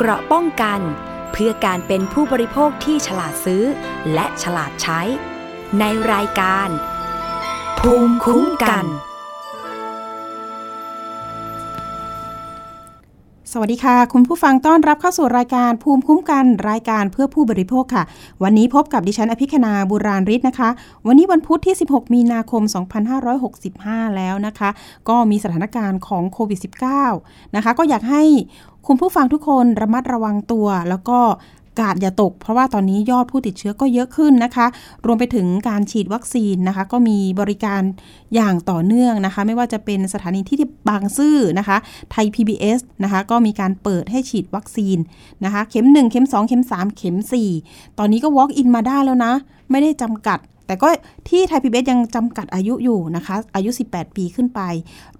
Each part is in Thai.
เกราะป้องกัน เพื่อการเป็นผู้บริโภคที่ฉลาดซื้อ และฉลาดใช้ ในรายการ ภูมิคุ้มกัน สวัสดีค่ะ คุณผู้ฟังต้อนรับเข้าสู่รายการภูมิคุ้มกัน รายการเพื่อผู้บริโภคค่ะ วันนี้พบกับดิฉันอภิคณาบุราริศนะคะ วันนี้วันพุธที่ 16 มีนาคม 2565 แล้วนะคะ ก็มีสถานการณ์ของโควิด -19 นะคะ ก็อยากให้ คุณผู้ฟังทุกคนระมัดระวังตัว แล้วก็กาดอย่าตก เพราะว่าตอนนี้ยอดผู้ติดเชื้อก็เยอะขึ้นนะคะ รวมไปถึงการฉีดวัคซีนนะคะ ก็มีบริการอย่างต่อเนื่องนะคะ ไม่ว่าจะเป็นสถานีที่บางซื่อนะคะ ไทย PBS นะคะ ก็มีการเปิดให้ฉีดวัคซีนนะคะ เข็ม 1 เข็ม 2 เข็ม 3 เข็ม 4 ตอนนี้ก็ walk in มาได้แล้วนะ ไม่ได้จำกัดแต่ก็ที่ไทยพีบียังจำกัดอายุอยู่นะคะ อายุ 18 ปีขึ้นไป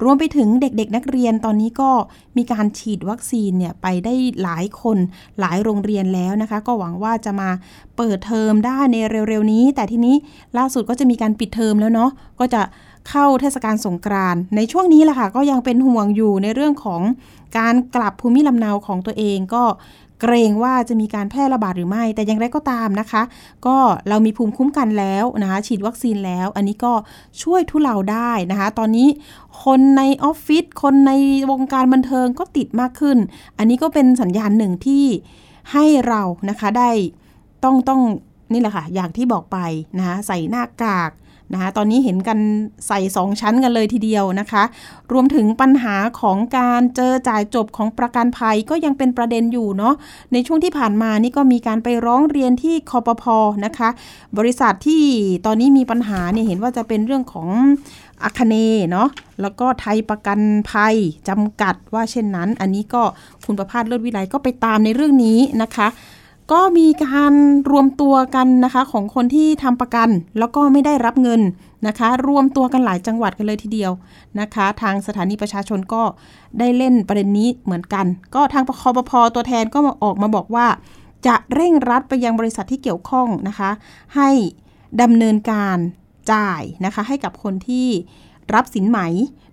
รวมไปถึงเด็กๆ นักเรียนตอนนี้ก็มีการฉีดวัคซีนเนี่ยไปได้หลายคนหลายโรงเรียนแล้วนะคะ ก็หวังว่าจะมา เปิดเทอมได้ในเร็วๆนี้ แต่ทีนี้ล่าสุดก็จะมีการปิดเทอมแล้วเนาะก็จะเข้าเทศกาลสงกรานต์ในช่วงนี้แหละค่ะก็ยังเป็นห่วงอยู่ในเรื่องของการกลับภูมิลำเนาของตัวเองก็เกรงว่าจะมีการแพร่ระบาดหรือไม่ แต่อย่างไรก็ตามนะคะ ก็เรามีภูมิคุ้มกันแล้วนะคะฉีดวัคซีนแล้ว อันนี้ก็ช่วยทุเลาได้นะคะ ตอนนี้คนในออฟฟิศคนในวงการบันเทิงก็ติดมากขึ้น อันนี้ก็เป็นสัญญาณหนึ่งที่ให้เรานะคะได้ ต้องต้องนี่แหละค่ะ อย่างที่บอกไปนะคะใส่หน้ากากนะคะตอนนี้เห็นกันใส่2ชั้นกันเลยทีเดียวนะคะ รวมถึงปัญหาของการเจอจ่ายจบของประกันภัยก็ยังเป็นประเด็นอยู่เนาะในช่วงที่ผ่านมานี่ก็มีการไปร้องเรียนที่คอปพอนะคะ บริษัทที่ตอนนี้มีปัญหาเนี่ยเห็นว่าจะเป็นเรื่องของอาคเนเนาะแล้วก็ไทยประกันภัยจำกัดว่าเช่นนั้น อันนี้ก็คุณประพาสเลิศวิไลก็ไปตามในเรื่องนี้นะคะ ก็มีการรวมตัวกันนะคะของคนที่ทำประกัน แล้วก็ไม่ได้รับเงินนะคะ รวมตัวกันหลายจังหวัดกันเลยทีเดียวนะคะ ทางสถานีประชาชนก็ได้เล่นประเด็นนี้เหมือนกัน ก็ทางปคปพตัวแทนก็มาออกมาบอกว่า จะเร่งรัดไปยังบริษัทที่เกี่ยวข้องนะคะ ให้ดำเนินการจ่ายนะคะให้กับคนที่รับสินไหม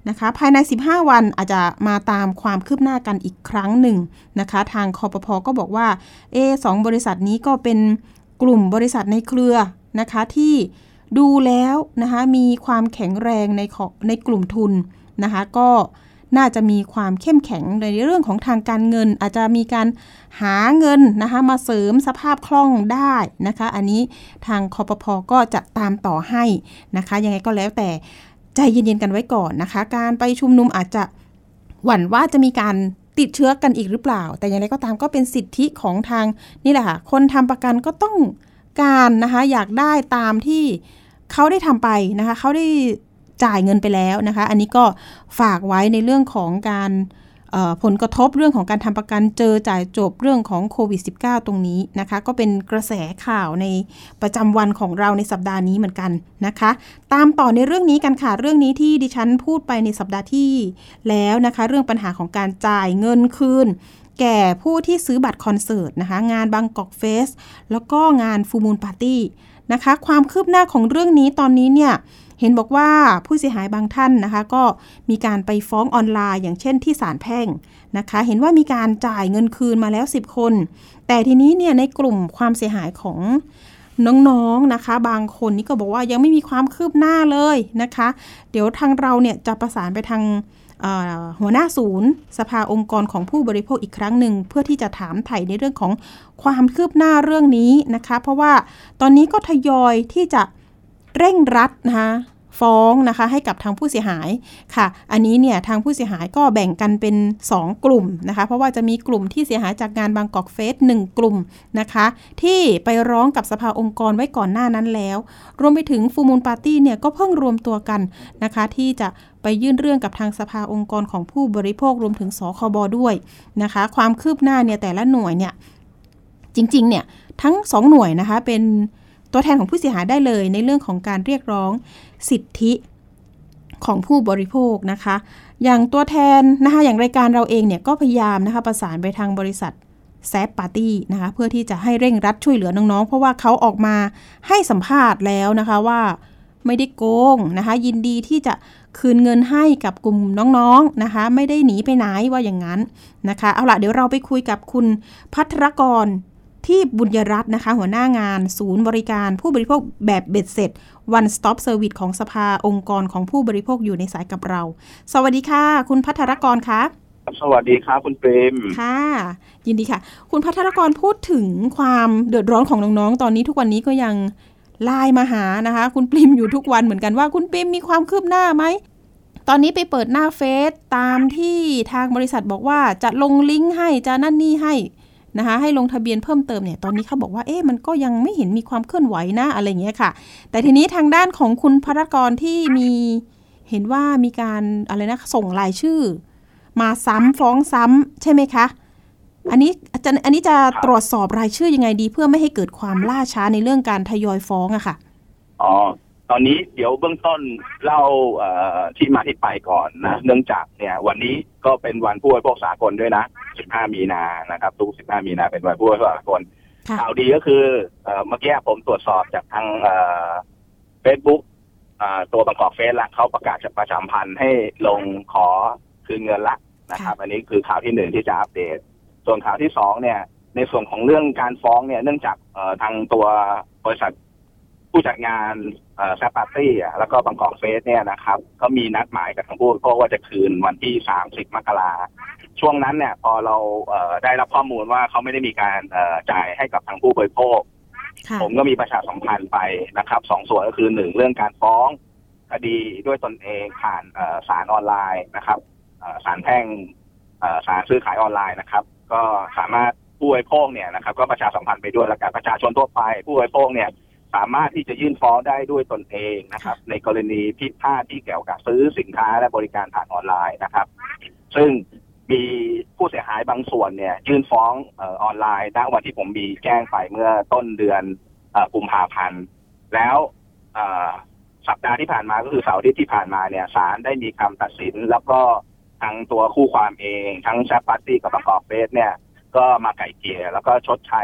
นะคะภายใน 15 วันอาจจะมาตามความคืบหน้ากันอีกครั้งหนึ่งนะคะ ทางคอปพก็บอกว่าเอสองบริษัทนี้ก็เป็นกลุ่มบริษัทในเครือนะคะที่ดูแล้วนะคะมีความแข็งแรงในในกลุ่มทุนนะคะก็น่าจะมีความเข้มแข็งในเรื่องของทางการเงิน อาจจะมีการหาเงินนะคะมาเสริมสภาพคล่องได้นะคะ อันนี้ทางคอปพก็จะตามต่อให้นะคะยังไงก็แล้วแต่ ใจเย็นๆกันไว้ก่อนนะคะ การไปชุมนุมอาจจะหวั่นว่าจะมีการติดเชื้อกันอีกหรือเปล่า แต่อย่างไรก็ตามก็เป็นสิทธิของทางนี่แหละค่ะ คนทำประกันก็ต้องการนะคะ อยากได้ตามที่เขาได้ทำไปนะคะ เขาได้จ่ายเงินไปแล้วนะคะ อันนี้ก็ฝากไว้ในเรื่องของการ ผลกระทบเรื่องของการทำประกันเจอจ่ายจบเรื่องของโควิด -19 ตรงนี้นะคะ ก็เป็นกระแสข่าวในประจำวันของเราในสัปดาห์นี้เหมือนกันนะคะ ตามต่อในเรื่องนี้กันค่ะ เรื่องนี้ที่ดิฉันพูดไปในสัปดาห์ที่แล้วนะคะ เรื่องปัญหาของการจ่ายเงินคืนแก่ผู้ที่ซื้อบัตรคอนเสิร์ตนะคะ งานบางกอกเฟสแล้วก็งานฟูมูลปาร์ตี้นะคะ ความคืบหน้าของเรื่องนี้ตอนนี้เนี่ย เห็นบอกว่าผู้เสียหายบางท่านนะคะ ก็มีการไปฟ้องออนไลน์ อย่างเช่นที่ศาลแพ่งนะคะ เห็นว่ามีการจ่ายเงินคืนมาแล้ว 10 คน แต่ทีนี้เนี่ยในกลุ่มความเสียหายของน้องๆนนะคะ บางคนนี่ก็บอกว่ายังไม่มีความคืบหน้าเลยนะคะ เดี๋ยวทางเราเนี่ยจะประสานไปทางหัวหน้าศูนย์ สภาองค์กรของผู้บริโภคอีกครั้งหนึ่ง เพื่อที่จะถามไถ่ในเรื่องของความคืบหน้าเรื่องนี้นะคะ เพราะว่าตอนนี้ก็ทยอยที่จะเร่งรัดนะคะ ฟ้องนะคะให้กับทางผู้เสียหายค่ะ อันนี้เนี่ยทางผู้เสียหายก็แบ่งกันเป็น 2 กลุ่มนะคะ เพราะว่าจะมีกลุ่มที่เสียหายจากงานบางกอกเฟสหนึ่งกลุ่มนะคะ ที่ไปร้องกับสภาองค์กรไว้ก่อนหน้านั้นแล้ว รวมไปถึงฟูมูลปาร์ตี้เนี่ยก็เพิ่งรวมตัวกันนะคะ ที่จะไปยื่นเรื่องกับทางสภาองค์กรของผู้บริโภครวมถึงสคบด้วยนะคะ ความคืบหน้าเนี่ยแต่ละหน่วยเนี่ยจริงๆเนี่ยทั้ง 2 หน่วยนะคะเป็นตัวแทนของผู้เสียหายได้เลยในเรื่องของการเรียกร้อง สิทธิของผู้บริโภคนะคะ อย่างตัวแทนนะคะอย่างรายการเราเองเนี่ยก็พยายามนะคะประสานไปทางบริษัทแซฟปาร์ตี้นะคะเพื่อที่จะให้เร่งรัดช่วยเหลือน้องๆ เพราะว่าเขาออกมาให้สัมภาษณ์แล้วนะคะว่าไม่ได้โกงนะคะยินดีที่จะคืนเงินให้กับกลุ่มน้องๆนะคะ ไม่ได้หนีไปไหนว่าอย่างนั้นนะคะเอาละเดี๋ยวเราไปคุยกับคุณพัทรกรที่บุญยรัตน์นะคะ หัวหน้างานศูนย์บริการผู้บริโภคแบบเบ็ดเสร็จ One Stop Service ของสภาองค์กรของผู้บริโภคอยู่ในสายกับเรา สวัสดีค่ะ คุณพัทรกรคะสวัสดีครับคุณเปรมค่ะ ยินดีค่ะ คุณพัทรกรพูดถึงความเดือดร้อนของน้องๆ ตอนนี้ทุกวันนี้ก็ยังไลน์มาหานะคะ คุณปริมอยู่ทุกวันเหมือนกันว่าคุณปริมมีความคืบหน้าไหม ตอนนี้ไปเปิดหน้าเฟซตามที่ทางบริษัทบอกว่าจะลงลิงก์ให้จะนั่นนี่ให้ นะคะให้ลงทะเบียนเพิ่มเติมเนี่ยตอนนี้เขาบอกว่าเอ๊ะมันก็ยังไม่เห็นมีความเคลื่อนไหวนะอะไรเงี้ยค่ะ แต่ทีนี้ทางด้านของคุณพัทรกรที่มีเห็นว่ามีการอะไรนะส่งรายชื่อ มาซ้ำฟ้องซ้ำใช่ไหมคะอันนี้จะอันนี้จะตรวจสอบรายชื่อยังไงดี เพื่อไม่ให้เกิดความล่าช้าในเรื่องการทยอยฟ้องอะค่ะ อ๋อ ตอนนี้เดี๋ยวเบื้องต้นเล่าเอ่อที่มาที่ไปก่อนนะ เนื่องจากเนี่ยวันนี้ก็เป็นวันผู้บริโภคสากลด้วยนะ 15 มีนานะครับทุก 15 มีนาเป็นวันผู้บริโภคสากลค่ะข่าวดีก็คือเอ่อเมื่อกี้ผมตรวจสอบจากทางเฟซบุ๊กตัวบางกอกเฟซละเขาประกาศจะประชาสัมพันธ์ให้ลงขอคืนเงินละนะครับ อันนี้คือข่าวที่หนึ่งที่จะอัปเดต ส่วนข่าวที่สองเนี่ย ในส่วนของเรื่องการฟ้องเนี่ย เนื่องจากเอ่อทางตัวบริษัทผู้จัดงาน แซปปาร์ตี้อะแล้วก็บางกอกเฟสเนี่ยนะครับ ก็มีนัดหมายกับทางผู้บริโภคว่าจะคืนวันที่ 30 มกราช่วงนั้นเนี่ยพอเราเอ่อได้รับข้อมูลว่าเขาไม่ได้มีการเอ่อจ่ายให้กับทางผู้บริโภคค่ะผมก็มีประชาสัมพันธ์ไปนะครับสองส่วนก็คือหนึ่งเรื่องการฟ้องคดีด้วยตนเองผ่านเอ่อศาลออนไลน์นะครับเอ่อศาลแพ่งเอ่อศาลซื้อขายออนไลน์นะครับ ก็สามารถผู้บริโภคเนี่ยนะครับ ก็ประชาสัมพันธ์ไปด้วยและการประชาชนทั่วไปผู้บริโภคเนี่ย สามารถที่จะยื่นฟ้องได้ด้วยตนเองนะครับ ในกรณีผิดพลาดที่เกี่ยวกับซื้อสินค้าและบริการผ่านออนไลน์นะครับ ซึ่งมีผู้เสียหายบางส่วนเนี่ยยื่นฟ้องออนไลน์ณวันที่ผมมีแจ้งไปเมื่อต้นเดือนกุมภาพันธ์ แล้วสัปดาห์ที่ผ่านมาก็คือเสาร์อาทิตย์ที่ผ่านมาเนี่ยศาลได้มีคำตัดสิน แล้วก็ทางตัวคู่ความเอง ทั้งแชปปาร์ตี้กับประกอบเฟสเนี่ย ก็มาไก่เกลี่ยแล้วก็ชดใช้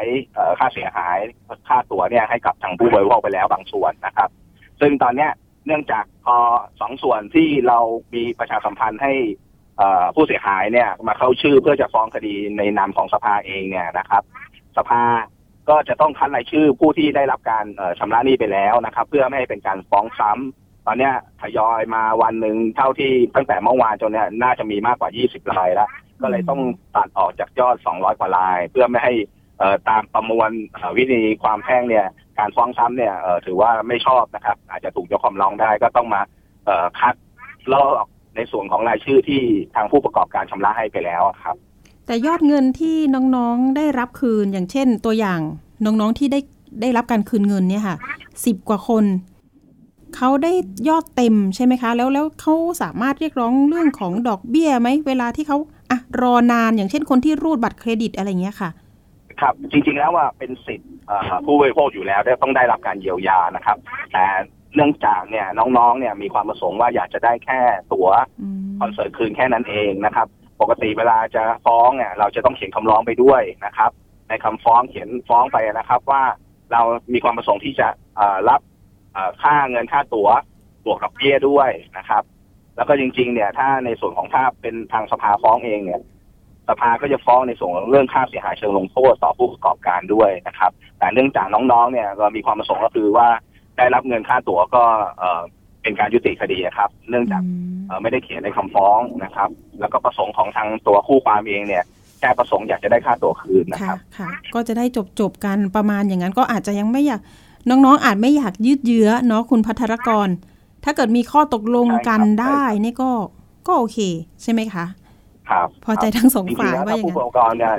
ค่าเสียหายค่าตั๋วเนี่ยให้กับทางผู้บริโภคไปแล้วบางส่วนนะครับ ซึ่งตอนเนี้ยเนื่องจากพอสองส่วนที่เรามีประชาสัมพันธ์ให้ผู้เสียหายเนี่ยมาเข้าชื่อเพื่อจะฟ้องคดีในนามของสภาเองเนี่ยนะครับ สภาก็จะต้องคัดรายชื่อผู้ที่ได้รับการเอ่อชำระหนี้ไปแล้วนะครับ เพื่อไม่ให้เป็นการฟ้องซ้ำตอนเนี้ยทยอยมาวันหนึ่งเท่าที่ตั้งแต่เมื่อวานจนเนี่ยน่าจะมีมากกว่า 20รายแล้ว ก็เลยต้องตัดออกจากยอด 200 กว่าลาย เพื่อไม่ให้ตามประมวลวิธีความแพ่งเนี่ย การฟ้องซ้ำเนี่ยถือว่าไม่ชอบนะครับ อาจจะถูกยกคำร้องได้ก็ต้องมาคัดลอกในส่วนของรายชื่อที่ทางผู้ประกอบการชำระให้ไปแล้วครับ แต่ยอดเงินที่น้องๆได้รับคืนอย่างเช่น ตัวอย่างน้องๆที่ได้ได้รับการคืนเงินเนี่ยค่ะสิบกว่าคนเขาได้ยอดเต็มใช่ไหมคะ แล้วแล้วเขาสามารถเรียกร้องเรื่องของดอกเบี้ยไหมเวลาที่เขา รอนานอย่างเช่นคนที่รูดบัตรเครดิตอะไรอย่างเงี้ยค่ะ ครับจริง ๆ แล้วว่าเป็นสิทธิ์เอ่อผู้บริโภคอยู่แล้วได้ต้องได้รับการเยียวยานะครับ แต่เนื่องจากเนี่ยน้องๆเนี่ยมีความประสงค์ว่าอยากจะได้แค่ตั๋วอืมคอนเสิร์ตคืนแค่นั้นเองนะครับ ปกติเวลาจะฟ้องเนี่ยเราจะต้องเขียนคำร้องไปด้วยนะครับ ในคำฟ้องเขียนฟ้องไปนะครับว่าเรามีความประสงค์ที่จะเอ่อรับเอ่อค่าเงินค่าตั๋วบวกกับเบี้ยด้วยนะครับ แล้วก็จริง ๆ เนี่ย ถ้าในส่วนของถ้าเป็นทางสภาฟ้องเองเนี่ยสภาก็จะฟ้องในส่วนของเรื่องค่าเสียหายเชิงลงโทษต่อผู้ประกอบการด้วยนะครับ แต่เนื่องจากน้องๆ เนี่ยเรามีความประสงค์ก็คือว่าได้รับเงินค่าตั๋วก็เอ่อเป็นการยุติคดีครับ เนื่องจากเอ่อไม่ได้เขียนในคำฟ้องนะครับ แล้วก็ประสงค์ของทางตัวคู่ความเองเนี่ยแค่ประสงค์อยากจะได้ค่าตัวคืนนะคค่ะรับค่ะ ก็จะได้จบจบกันประมาณอย่างนั้นก็อาจจะยังไม่อยากน้องๆ อาจไม่อยากยืดเยื้อเนาะคุณพัทรกร ถ้าเกิดมีข้อตกลงกันใช่ครับได้นี่ก็ก็โอเค ใช่ไหมคะ ครับ พอใจทั้งสองจริงฝ่าๆยแล้วว่าถ้าอย่างผู้นั้นประกอบการเนี่ย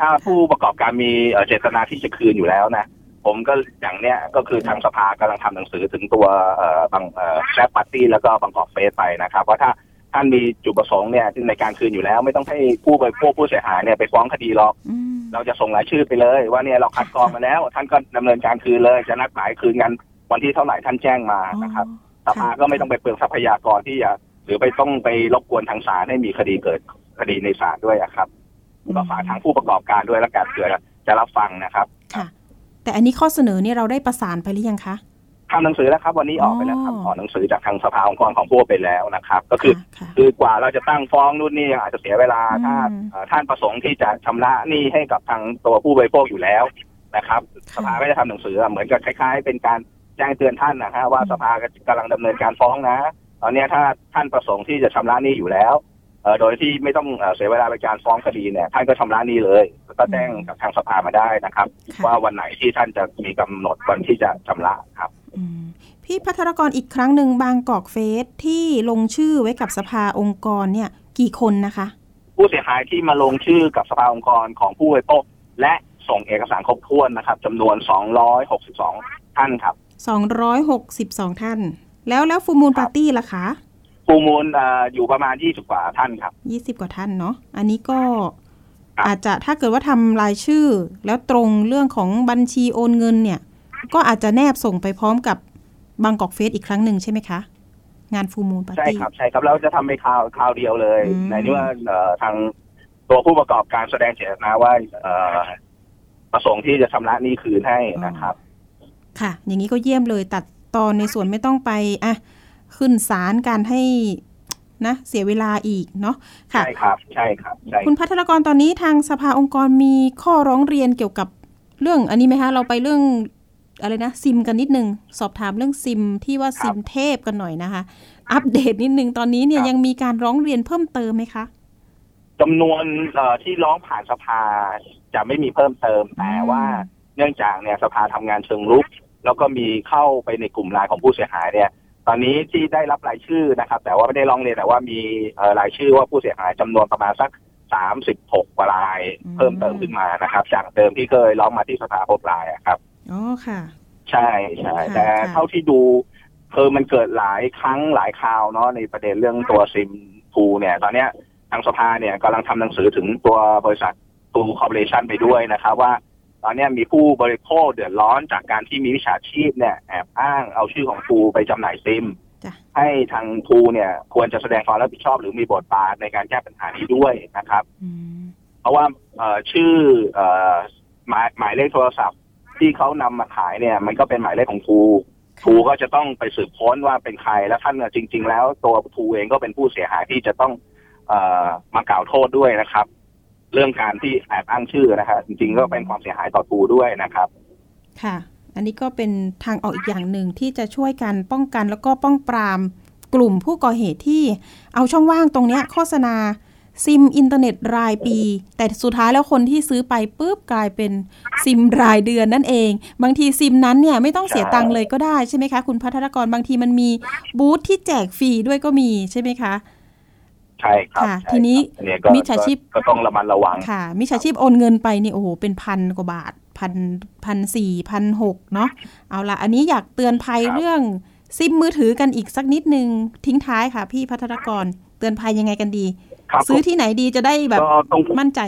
ถ้าผู้ประกอบการมีเอ่อเจตนาที่จะคืนอยู่แล้วนะผมก็อย่างเนี้ยก็คือทางสภากำลังทำหนังสือถึงตัวเอ่อบางเอ่อแซปปาร์ตี้แล้วก็บางกอกเฟสไปนะครับว่าถ้าท่านมีจุดประสงค์เนี่ยในการคืนอยู่แล้ว ไม่ต้องให้ผู้บริโภคผู้เสียหายเนี่ยไปฟ้องคดีหรอกอืมเราจะส่งรายชื่อไปเลย ว่าเนี่ยเราคัดกรองมาแล้ว ท่านก็ดำเนินการคืนเลยจะนัดหมายคืนกันวันที่เท่าไหร่ท่านแจ้งมานะครับ สภาก็ไม่ต้องไปเปลืองทรัพยากรที่จะหรือไปต้องไปรบกวนทางศาลให้มีคดีเกิดคดีในศาลด้วยอะครับก็ฝากทางผู้ประกอบการด้วยแล้วกันเผื่อจะรับฟังนะครับค่ะ แต่อันนี้ข้อเสนอเนี่ยเราได้ประสานไปหรือยังคะทำหนังสือแล้วครับ วันนี้ออกไปแล้วครับอ๋อออกหนังสือจากทางสภาองค์กรของผู้ไปแล้วนะครับ ก็คือค่ะคือกว่าเราจะตั้งฟ้องนู่นนี่อาจจะเสียเวลาอืมถ้าเอ่อท่านประสงค์ที่จะชำระหนี้ให้กับทางตัวผู้บริโภคอยู่แล้วนะครับ สภาก็จะทำหนังสือเหมือนกับคล้าย ๆ เป็นการ แจ้งเตือนท่านนะฮะว่าสภากำลังดำเนินการฟ้องนะ ตอนเนี้ยถ้าท่านประสงค์ที่จะชำระหนี้อยู่แล้วเอ่อโดยที่ไม่ต้องเอ่อเสียเวลาในการฟ้องคดีเนี่ยท่านก็ชำระหนี้เลยแล้วก็แจ้งกับทางสภามาได้นะครับค่ะว่าวันไหนที่ท่านจะมีกำหนดวันที่จะชำระครับอืมพี่พัทรกรอีกครั้งหนึ่งบางกอกเฟสที่ลงชื่อไว้กับสภาองค์กรเนี่ย กี่คนนะคะ ผู้เสียหายที่มาลงชื่อกับสภาองค์กรของผู้บริโภคและส่งเอกสารครบถ้วนนะครับจำนวน 262 ท่านครับ 262 ท่าน แล้วแล้วฟูมูลครัปาบร์ตี้ล่ะคะฟูลมูลเอ่ออยู่ประมาณ 20 กว่าท่านครับ 20 กว่าท่านเนาะอันนี้ก็ครับอาจจะถ้าเกิดว่าทำรายชื่อ แล้วตรงเรื่องของบัญชีโอนเงินเนี่ย ก็อาจจะแนบส่งไปพร้อมกับบางกอกเฟสอีกครั้งหนึ่งใช่ไหมคะ งานฟูมูลปาร์ใช่ตี้ครับใช่ครับเราจะทำไปคราวคราวเดียวเลยอืมในนี้ว่าเอ่อทางตัวผู้ประกอบการแสดงเจตนาว่าเอ่อประสงค์ที่จะชำระหนี้คืนให้นะครับ ค่ะ อย่างนี้ก็เยี่ยมเลยตัดตอนในส่วนไม่ต้องไปอะขึ้นศาลการให้นะเสียเวลาอีกเนาะค่ะใช่ครับใช่ครับใช่คุณพัทรกรตอนนี้ทางสภาองค์กรมีข้อร้องเรียนเกี่ยวกับเรื่องอันนี้ไหมคะเราไปเรื่องอะไรนะซิมกันนิดนึง สอบถามเรื่องซิมที่ว่าซิมเทพกันหน่อยนะคะ อัปเดตนิดนึงตอนนี้เนี่ยยังมีการร้องเรียนเพิ่มเติมไหมคะจำนวนเอ่อที่ร้องผ่านสภาจะไม่มีเพิ่มเติมแต่ว่าเนื่องจากเนี่ยสภาทำงานเชิงรุก แล้วก็มีเข้าไปในกลุ่มไลน์ของผู้เสียหายเนี่ย ตอนนี้ที่ได้รับรายชื่อนะครับ แต่ว่าไม่ได้ร้องเรียนแต่ว่ามีเอ่อรายชื่อว่าผู้เสียหายจำนวนประมาณสักสามสิบหกกว่ารายอืมเพิ่มเติมขึ้นมานะครับ จากเดิมที่เคยร้องมาที่สภาพบรายอะครับอ๋อค่ะ ใช่ใช่ค่ะแต่ค่ะเท่าที่ดูคือมันเกิดหลายครั้งหลายคราวเนาะในประเด็นเรื่องตัวซิมทูเนี่ย ตอนเนี้ยทางสภาเนี่ยกำลังทำหนังสือถึงตัวบริษัททูคอร์ปอเรชันไปด้วยนะครับว่า ตอนเนี้ยมีผู้บริโภคเดือดร้อนจากการที่มีวิชาชีพเนี่ยแอบอ้างเอาชื่อของทูไปจำหน่ายซิมจ้ะให้ทางทูเนี่ย ควรจะแสดงความรับผิดชอบหรือมีบทบาทในการแก้ปัญหานี้ด้วยนะครับอืมเพราะว่าเอ่อชื่อเอ่อหมายหมายเลขโทรศัพท์ ที่เขานำมาขายเนี่ย มันก็เป็นหมายเลขของทูทรูก็จะต้องไปสืบค้นว่าเป็นใครและท่านเนี่ยจริง ๆ แล้วตัวทรูเองก็เป็นผู้เสียหายที่จะต้องเอ่อมากล่าวโทษด้วยนะครับ เรื่องการที่แอบอ้างชื่อนะครับจริงๆก็เป็นความเสียหายต่อทรูด้วยนะครับ ค่ะ อันนี้ก็เป็นทางออกอีกอย่างหนึ่งที่จะช่วยกันป้องกันแล้วก็ป้องปรามกลุ่มผู้ก่อเหตุที่เอาช่องว่างตรงนี้โฆษณาซิมอินเทอร์เน็ตรายปี แต่สุดท้ายแล้วคนที่ซื้อไปปุ๊บกลายเป็นซิมรายเดือนนั่นเอง บางทีซิมนั้นเนี่ยไม่ต้องเสียตังค์เลยก็ได้ใช่ไหมคะ คุณพัฒนกรบางทีมันมีบูธที่แจกฟรีด้วยก็มีใช่ไหมคะ ใช่ครับค่ะใช่ทีนี้ครับอัก็มิจฉาชีพก็ก็ต้องระมัดระวังค่ะ มิจฉาชีพโอนเงินไปนี่โอ้โหเป็นพันกว่าบาทพันพันสี่พันหกเนาะเอาละอันนี้อยากเตือนภัยครับเรื่องซิมมือถือกันอีกสักนิดนึงทิ้งท้ายค่ะ พี่พัฒนกรเตือนภัยยังไงกันดีครับซื้อที่ไหนดีจะได้แบบก็ต้องมั่นใจ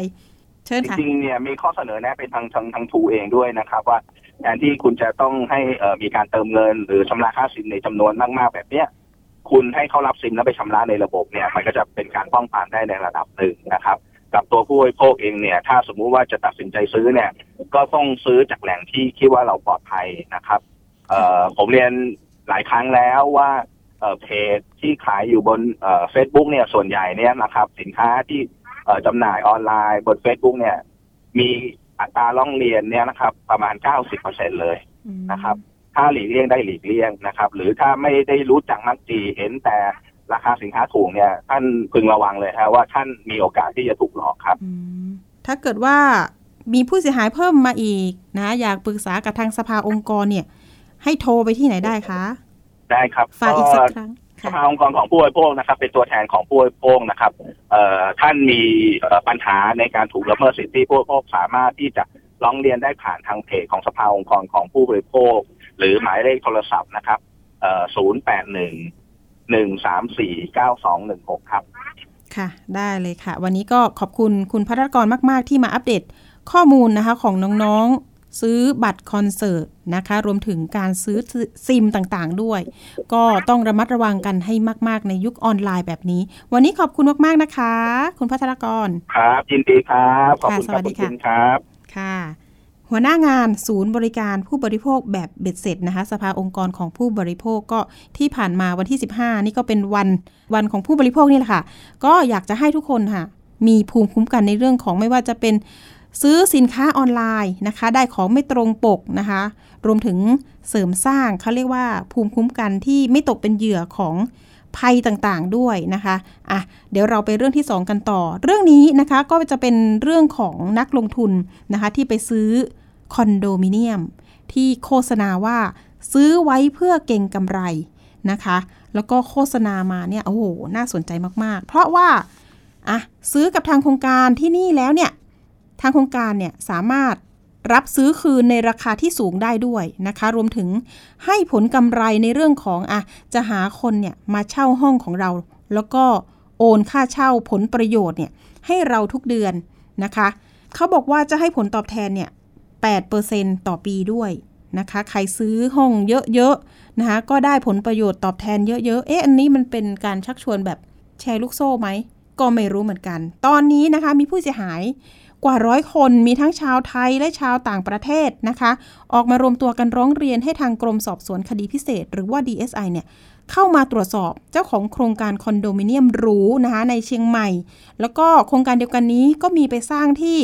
เชิญจค่ะริงๆเนี่ยมีข้อเสนอแนะเป็นทางทางทางทูเองด้วยนะครับว่าแทนที่คุณจะต้องให้เอ่อมีการเติมเงิน หรือชำระค่าซิมในจำนวนมากๆแบบเนี้ย คุณให้เขารับซิมแล้วไปชำระในระบบเนี่ยมันก็จะเป็นการป้องกันได้ในระดับหนึ่งนะครับ กับตัวผู้บริโภคเองเนี่ย ถ้าสมมุติว่าจะตัดสินใจซื้อเนี่ย ก็ต้องซื้อจากแหล่งที่คิดว่าเราปลอดภัยนะครับเอ่อผมเรียนหลายครั้งแล้วว่าเอ่อเพจที่ขายอยู่บนเอ่อเฟซบุ๊กเนี่ยส่วนใหญ่เนี่ยนะครับ สินค้าที่เอ่อจำหน่ายออนไลน์บน Facebook เนี่ย มีอัตราล่องเรียนเนี่ยนะครับ ประมาณ 90%เลยนะครับ ถ้าหลีกเลี่ยงได้หลีกเลี่ยงนะครับ หรือถ้าไม่ได้รู้จักมักจีเห็นแต่ราคาสินค้าถูกเนี่ยท่านพึงระวังเลยฮะว่าท่านมีโอกาสที่จะถูกหลอกครับอืมถ้าเกิดว่ามีผู้เสียหายเพิ่มมาอีกนะ อยากปรึกษากับทางสภาองค์กรเนี่ย ให้โทรไปที่ไหนได้คะได้ครับฝากอีกสักครั้งสค่ะภาองค์กรของผู้บริโภคนะครับ เป็นตัวแทนของผู้บริโภคนะครับเอ่อท่านมีเอ่อปัญหาในการถูกละเมิดสิทธิผู้บริโภคสามารถที่จะร้องเรียนได้ผ่านทางเพจของสภาองค์กรของผู้บริโภค หรือหมายเลขโทรศัพท์นะครับเอ่อศูนย์แปดหนึ่งหนึ่งสามสี่เก้าสองหนึ่งหกครับ ค่ะ ได้เลยค่ะ วันนี้ก็ขอบคุณคุณพัฒกรมาก ๆ ที่มาอัปเดตข้อมูลนะคะของน้อง ๆ ซื้อบัตรคอนเสิร์ตนะคะ รวมถึงการซื้อซิมต่างๆด้วย ก็ต้องระมัดระวังกันให้มาก ๆ ในยุคออนไลน์แบบนี้ วันนี้ขอบคุณมาก ๆ นะคะ คุณพัฒกร ครับ ยินดีครับ ขอบคุณค่ะสควัรับสดีคุณค่ะครับ ค่ะ หัวหน้างานศูนย์บริการผู้บริโภคแบบเบ็ดเสร็จนะคะ สภาองค์กรของผู้บริโภคก็ที่ผ่านมาวันที่ 15 นี่ก็เป็นวันวันของผู้บริโภคนี่แหละค่ะ ก็อยากจะให้ทุกคนค่ะ มีภูมิคุ้มกันในเรื่องของไม่ว่าจะเป็นซื้อสินค้าออนไลน์นะคะ ได้ของไม่ตรงปกนะคะ รวมถึงเสริมสร้างเขาเรียกว่าภูมิคุ้มกันที่ไม่ตกเป็นเหยื่อของ ภัยต่างๆด้วยนะคะอะเดี๋ยวเราไปเรื่องที่ 2 กันต่อ เรื่องนี้นะคะก็จะเป็นเรื่องของนักลงทุนนะคะที่ไปซื้อคอนโดมิเนียม ที่โฆษณาว่าซื้อไว้เพื่อเก่งกำไรนะคะ แล้วก็โฆษณามาเนี่ยโอ้โหน่าสนใจมากๆ เพราะว่าอะซื้อกับทางโครงการที่นี่แล้วเนี่ยทางโครงการเนี่ยสามารถ รับซื้อคืนในราคาที่สูงได้ด้วยนะคะ รวมถึงให้ผลกำไรในเรื่องของอะจะหาคนเนี่ยมาเช่าห้องของเรา แล้วก็โอนค่าเช่าผลประโยชน์เนี่ยให้เราทุกเดือนนะคะ เขาบอกว่าจะให้ผลตอบแทนเนี่ย8%ต่อปีด้วยนะคะ ใครซื้อห้องเยอะๆนะคะ ก็ได้ผลประโยชน์ตอบแทนเยอะๆ เอ๊ะ อันนี้มันเป็นการชักชวนแบบแชร์ลูกโซ่ไหม ก็ไม่รู้เหมือนกัน ตอนนี้นะคะมีผู้เสียหาย กว่าร้อยคนมีทั้งชาวไทยและชาวต่างประเทศนะคะ ออกมารวมตัวกันร้องเรียนให้ทางกรมสอบสวนคดีพิเศษ หรือว่า DSI เนี่ยเข้ามาตรวจสอบเจ้าของโครงการคอนโดมิเนียมหรูนะคะในเชียงใหม่ แล้วก็โครงการเดียวกันนี้ก็มีไปสร้างที่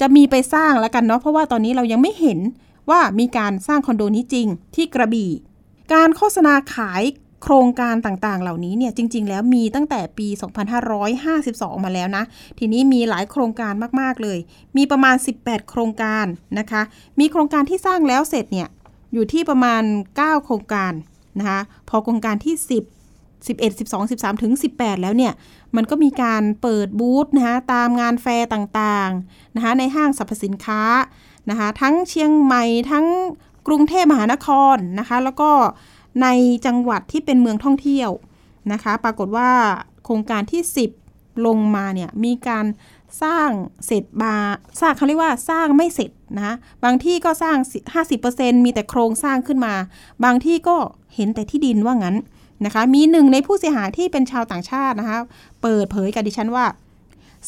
จะมีไปสร้างแล้วกันเนาะเพราะว่าตอนนี้เรายังไม่เห็นว่ามีการสร้างคอนโดนี้จริงที่กระบี่ การโฆษณาขาย โครงการต่างๆ เหล่านี้เนี่ยจริง ๆ แล้วมีตั้งแต่ปี 2552 มาแล้วนะ ทีนี้มีหลายโครงการมากๆเลย มีประมาณ 18 โครงการนะคะ มีโครงการที่สร้างแล้วเสร็จเนี่ยอยู่ที่ประมาณ 9 โครงการนะคะพอโครงการที่ 10 11 12 13 ถึง 18 แล้วเนี่ย มันก็มีการเปิดบูธนะคะตามงานแฟร์ต่างๆนะคะในห้างสรรพสินค้านะคะทั้งเชียงใหม่ทั้งกรุงเทพมหานครนะคะแล้วก็ ในจังหวัดที่เป็นเมืองท่องเที่ยวนะคะ ปรากฏว่าโครงการที่ 10 ลงมาเนี่ยมีการสร้างเสร็จบาสร้างเขาเรียกว่าสร้างไม่เสร็จนะบางที่ก็สร้าง 50%มีแต่โครงสร้างขึ้นมา บางที่ก็เห็นแต่ที่ดินว่างั้นนะคะมีหนึ่งในผู้เสียหายที่เป็นชาวต่างชาตินะคะเปิดเผยกับดิฉันว่า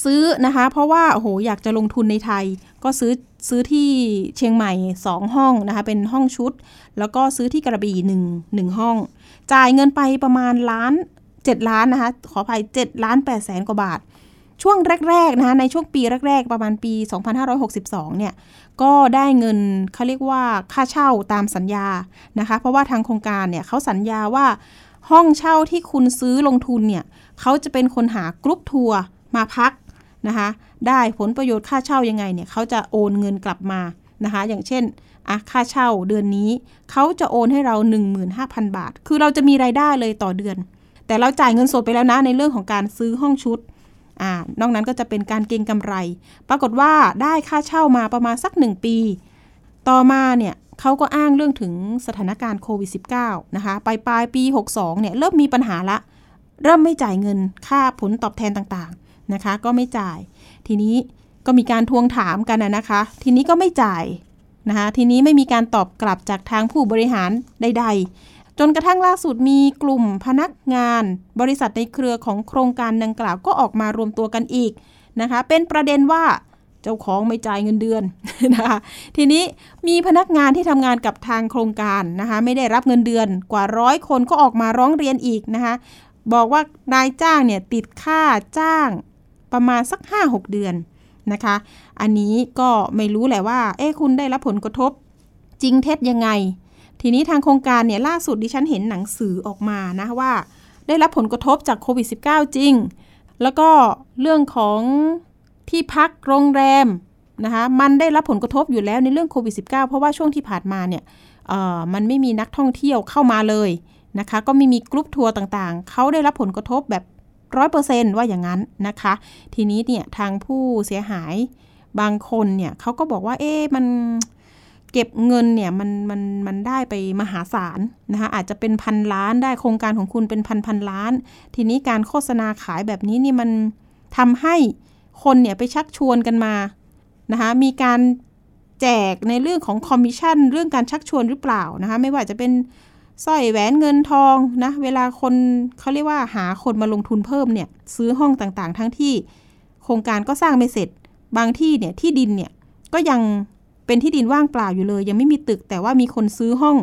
ซื้อนะคะ เพราะว่าโอ้โหอยากจะลงทุนในไทยก็ซื้อ ซื้อที่เชียงใหม่ 2 ห้องนะคะเป็นห้องชุด แล้วก็ซื้อที่กระบี่1 1ห้อง จ่ายเงินไปประมาณล้าน 7 ล้านนะคะขออภัย7ล้าน8แสนกว่าบาท ช่วงแรกๆนะคะในช่วงปีแรก ๆ ประมาณปี 2562เนี่ยก็ได้เงินเขาเรียกว่าค่าเช่าตามสัญญานะคะเพราะว่าทางโครงการเนี่ยเขาสัญญาว่าห้องเช่าที่คุณซื้อลงทุนเนี่ยเขาจะเป็นคนหากรุ๊ปทัวร์มาพักนะคะ ได้ผลประโยชน์ค่าเช่ายังไงเนี่ยเขาจะโอนเงินกลับมานะคะ อย่างเช่นอะค่าเช่าเดือนนี้เขาจะโอนให้เรา 15,000 บาท คือเราจะมีรายได้เลยต่อเดือน แต่เราจ่ายเงินสดไปแล้วนะในเรื่องของการซื้อห้องชุดอ่านอกนั้นก็จะเป็นการเก็งกำไร ปรากฏว่าได้ค่าเช่ามาประมาณสัก 1 ปี ต่อมาเนี่ยเขาก็อ้างเรื่องถึงสถานการณ์โควิด -19 นะคะปลายปลายปี 62เนี่ยเริ่มมีปัญหาละ เริ่มไม่จ่ายเงินค่าผลตอบแทนต่างๆนะคะ ก็ไม่จ่าย ทีนี้ก็มีการทวงถามกันนะคะ ทีนี้ก็ไม่จ่ายนะคะทีนี้ไม่มีการตอบกลับจากทางผู้บริหารใด ๆ จนกระทั่งล่าสุดมีกลุ่มพนักงาน บริษัทในเครือของโครงการดังกล่าวก็ออกมารวมตัวกันอีกนะคะ เป็นประเด็นว่าเจ้าของไม่จ่ายเงินเดือนนะคะทีนี้มีพนักงานที่ทำงานกับทางโครงการนะคะไม่ได้รับเงินเดือนกว่าร้อยคนก็ออกมาร้องเรียนอีกนะคะบอกว่านายจ้างเนี่ยติดค่าจ้าง ประมาณสัก 5-6 เดือนนะคะ อันนี้ก็ไม่รู้แหละว่า เอ๊ะคุณได้รับผลกระทบจริงเท็จยังไง ทีนี้ทางโครงการเนี่ยล่าสุดดิฉันเห็นหนังสือออกมานะว่า ได้รับผลกระทบจากโควิด -19 จริง แล้วก็เรื่องของที่พักโรงแรมนะคะมันได้รับผลกระทบอยู่แล้วในเรื่องโควิด -19 เพราะว่าช่วงที่ผ่านมาเนี่ยมันไม่มีนักท่องเที่ยวเข้ามาเลยนะคะ ก็ไม่มีกรุ๊ปทัวร์ต่างๆ เขาได้รับผลกระทบแบบ ร้อยเปอร์เซนต์ว่าอย่างนั้นนะคะ ทีนี้เนี่ยทางผู้เสียหายบางคนเนี่ยเขาก็บอกว่าเอ๊ะมันเก็บเงินเนี่ยมันมันมันได้ไปมหาศาลนะคะอาจจะเป็นพันล้านได้โครงการของคุณเป็นพันพันล้าน ทีนี้การโฆษณาขายแบบนี้นี่มันทำให้คนเนี่ยไปชักชวนกันมานะคะมีการแจกในเรื่องของคอมมิชชั่นเรื่องการชักชวนหรือเปล่านะคะไม่ว่าจะเป็น สร้อยแหวนเงินทองนะ เวลาคนเขาเรียกว่าหาคนมาลงทุนเพิ่มเนี่ย ซื้อห้องต่างๆ ทั้งที่โครงการก็สร้างไม่เสร็จ บางที่เนี่ยที่ดินเนี่ยก็ยังเป็นที่ดินว่างเปล่าอยู่เลย ยังไม่มีตึกแต่ว่ามีคนซื้อห้อง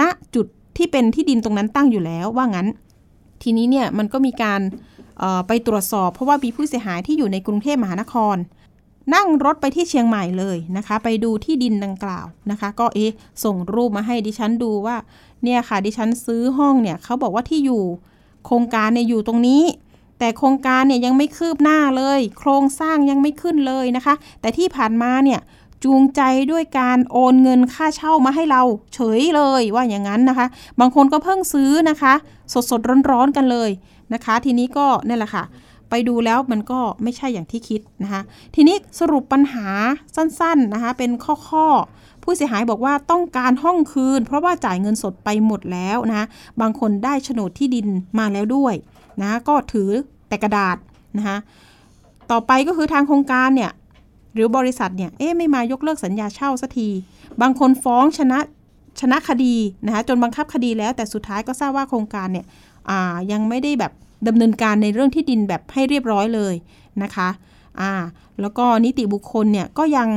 ณจุดที่เป็นที่ดินตรงนั้นตั้งอยู่แล้วว่างั้น ทีนี้เนี่ยมันก็มีการไปตรวจสอบ เพราะว่ามีผู้เสียหายที่อยู่ในกรุงเทพมหานคร นั่งรถไปที่เชียงใหม่เลยนะคะ ไปดูที่ดินดังกล่าวนะคะ ก็เอ๊ส่งรูปมาให้ดิฉันดูว่า เนี่ยค่ะดิฉันซื้อห้องเนี่ยเขาบอกว่าที่อยู่โครงการเนี่ยอยู่ตรงนี้ แต่โครงการเนี่ยยังไม่คืบหน้าเลย โครงสร้างยังไม่ขึ้นเลยนะคะ แต่ที่ผ่านมาเนี่ยจูงใจด้วยการโอนเงินค่าเช่ามาให้เราเฉยเลยว่าอย่างนั้นนะคะ บางคนก็เพิ่งซื้อนะคะ สดสดร้อนๆกันเลยนะคะ ทีนี้ก็นั่นแหละค่ะ ไปดูแล้วมันก็ไม่ใช่อย่างที่คิดนะคะ ทีนี้สรุปปัญหาสั้นๆนะคะ เป็นข้อๆ ผู้เสียหายบอกว่าต้องการห้องคืน เพราะว่าจ่ายเงินสดไปหมดแล้วนะบางคนได้โฉนดที่ดินมาแล้วด้วยนะก็ถือแต่กระดาษนะคะต่อไปก็คือทางโครงการเนี่ยหรือบริษัทเนี่ยเอ๊ะไม่มายกเลิกสัญญาเช่าสักที บางคนฟ้องชนะชนะคดีนะคะจนบังคับคดีแล้วแต่สุดท้ายก็ทราบว่าโครงการเนี่ยยังไม่ได้แบบดำเนินการในเรื่องที่ดินแบบให้เรียบร้อยเลยนะคะอ่าแล้วก็นิติบุคคลเนี่ยก็ยัง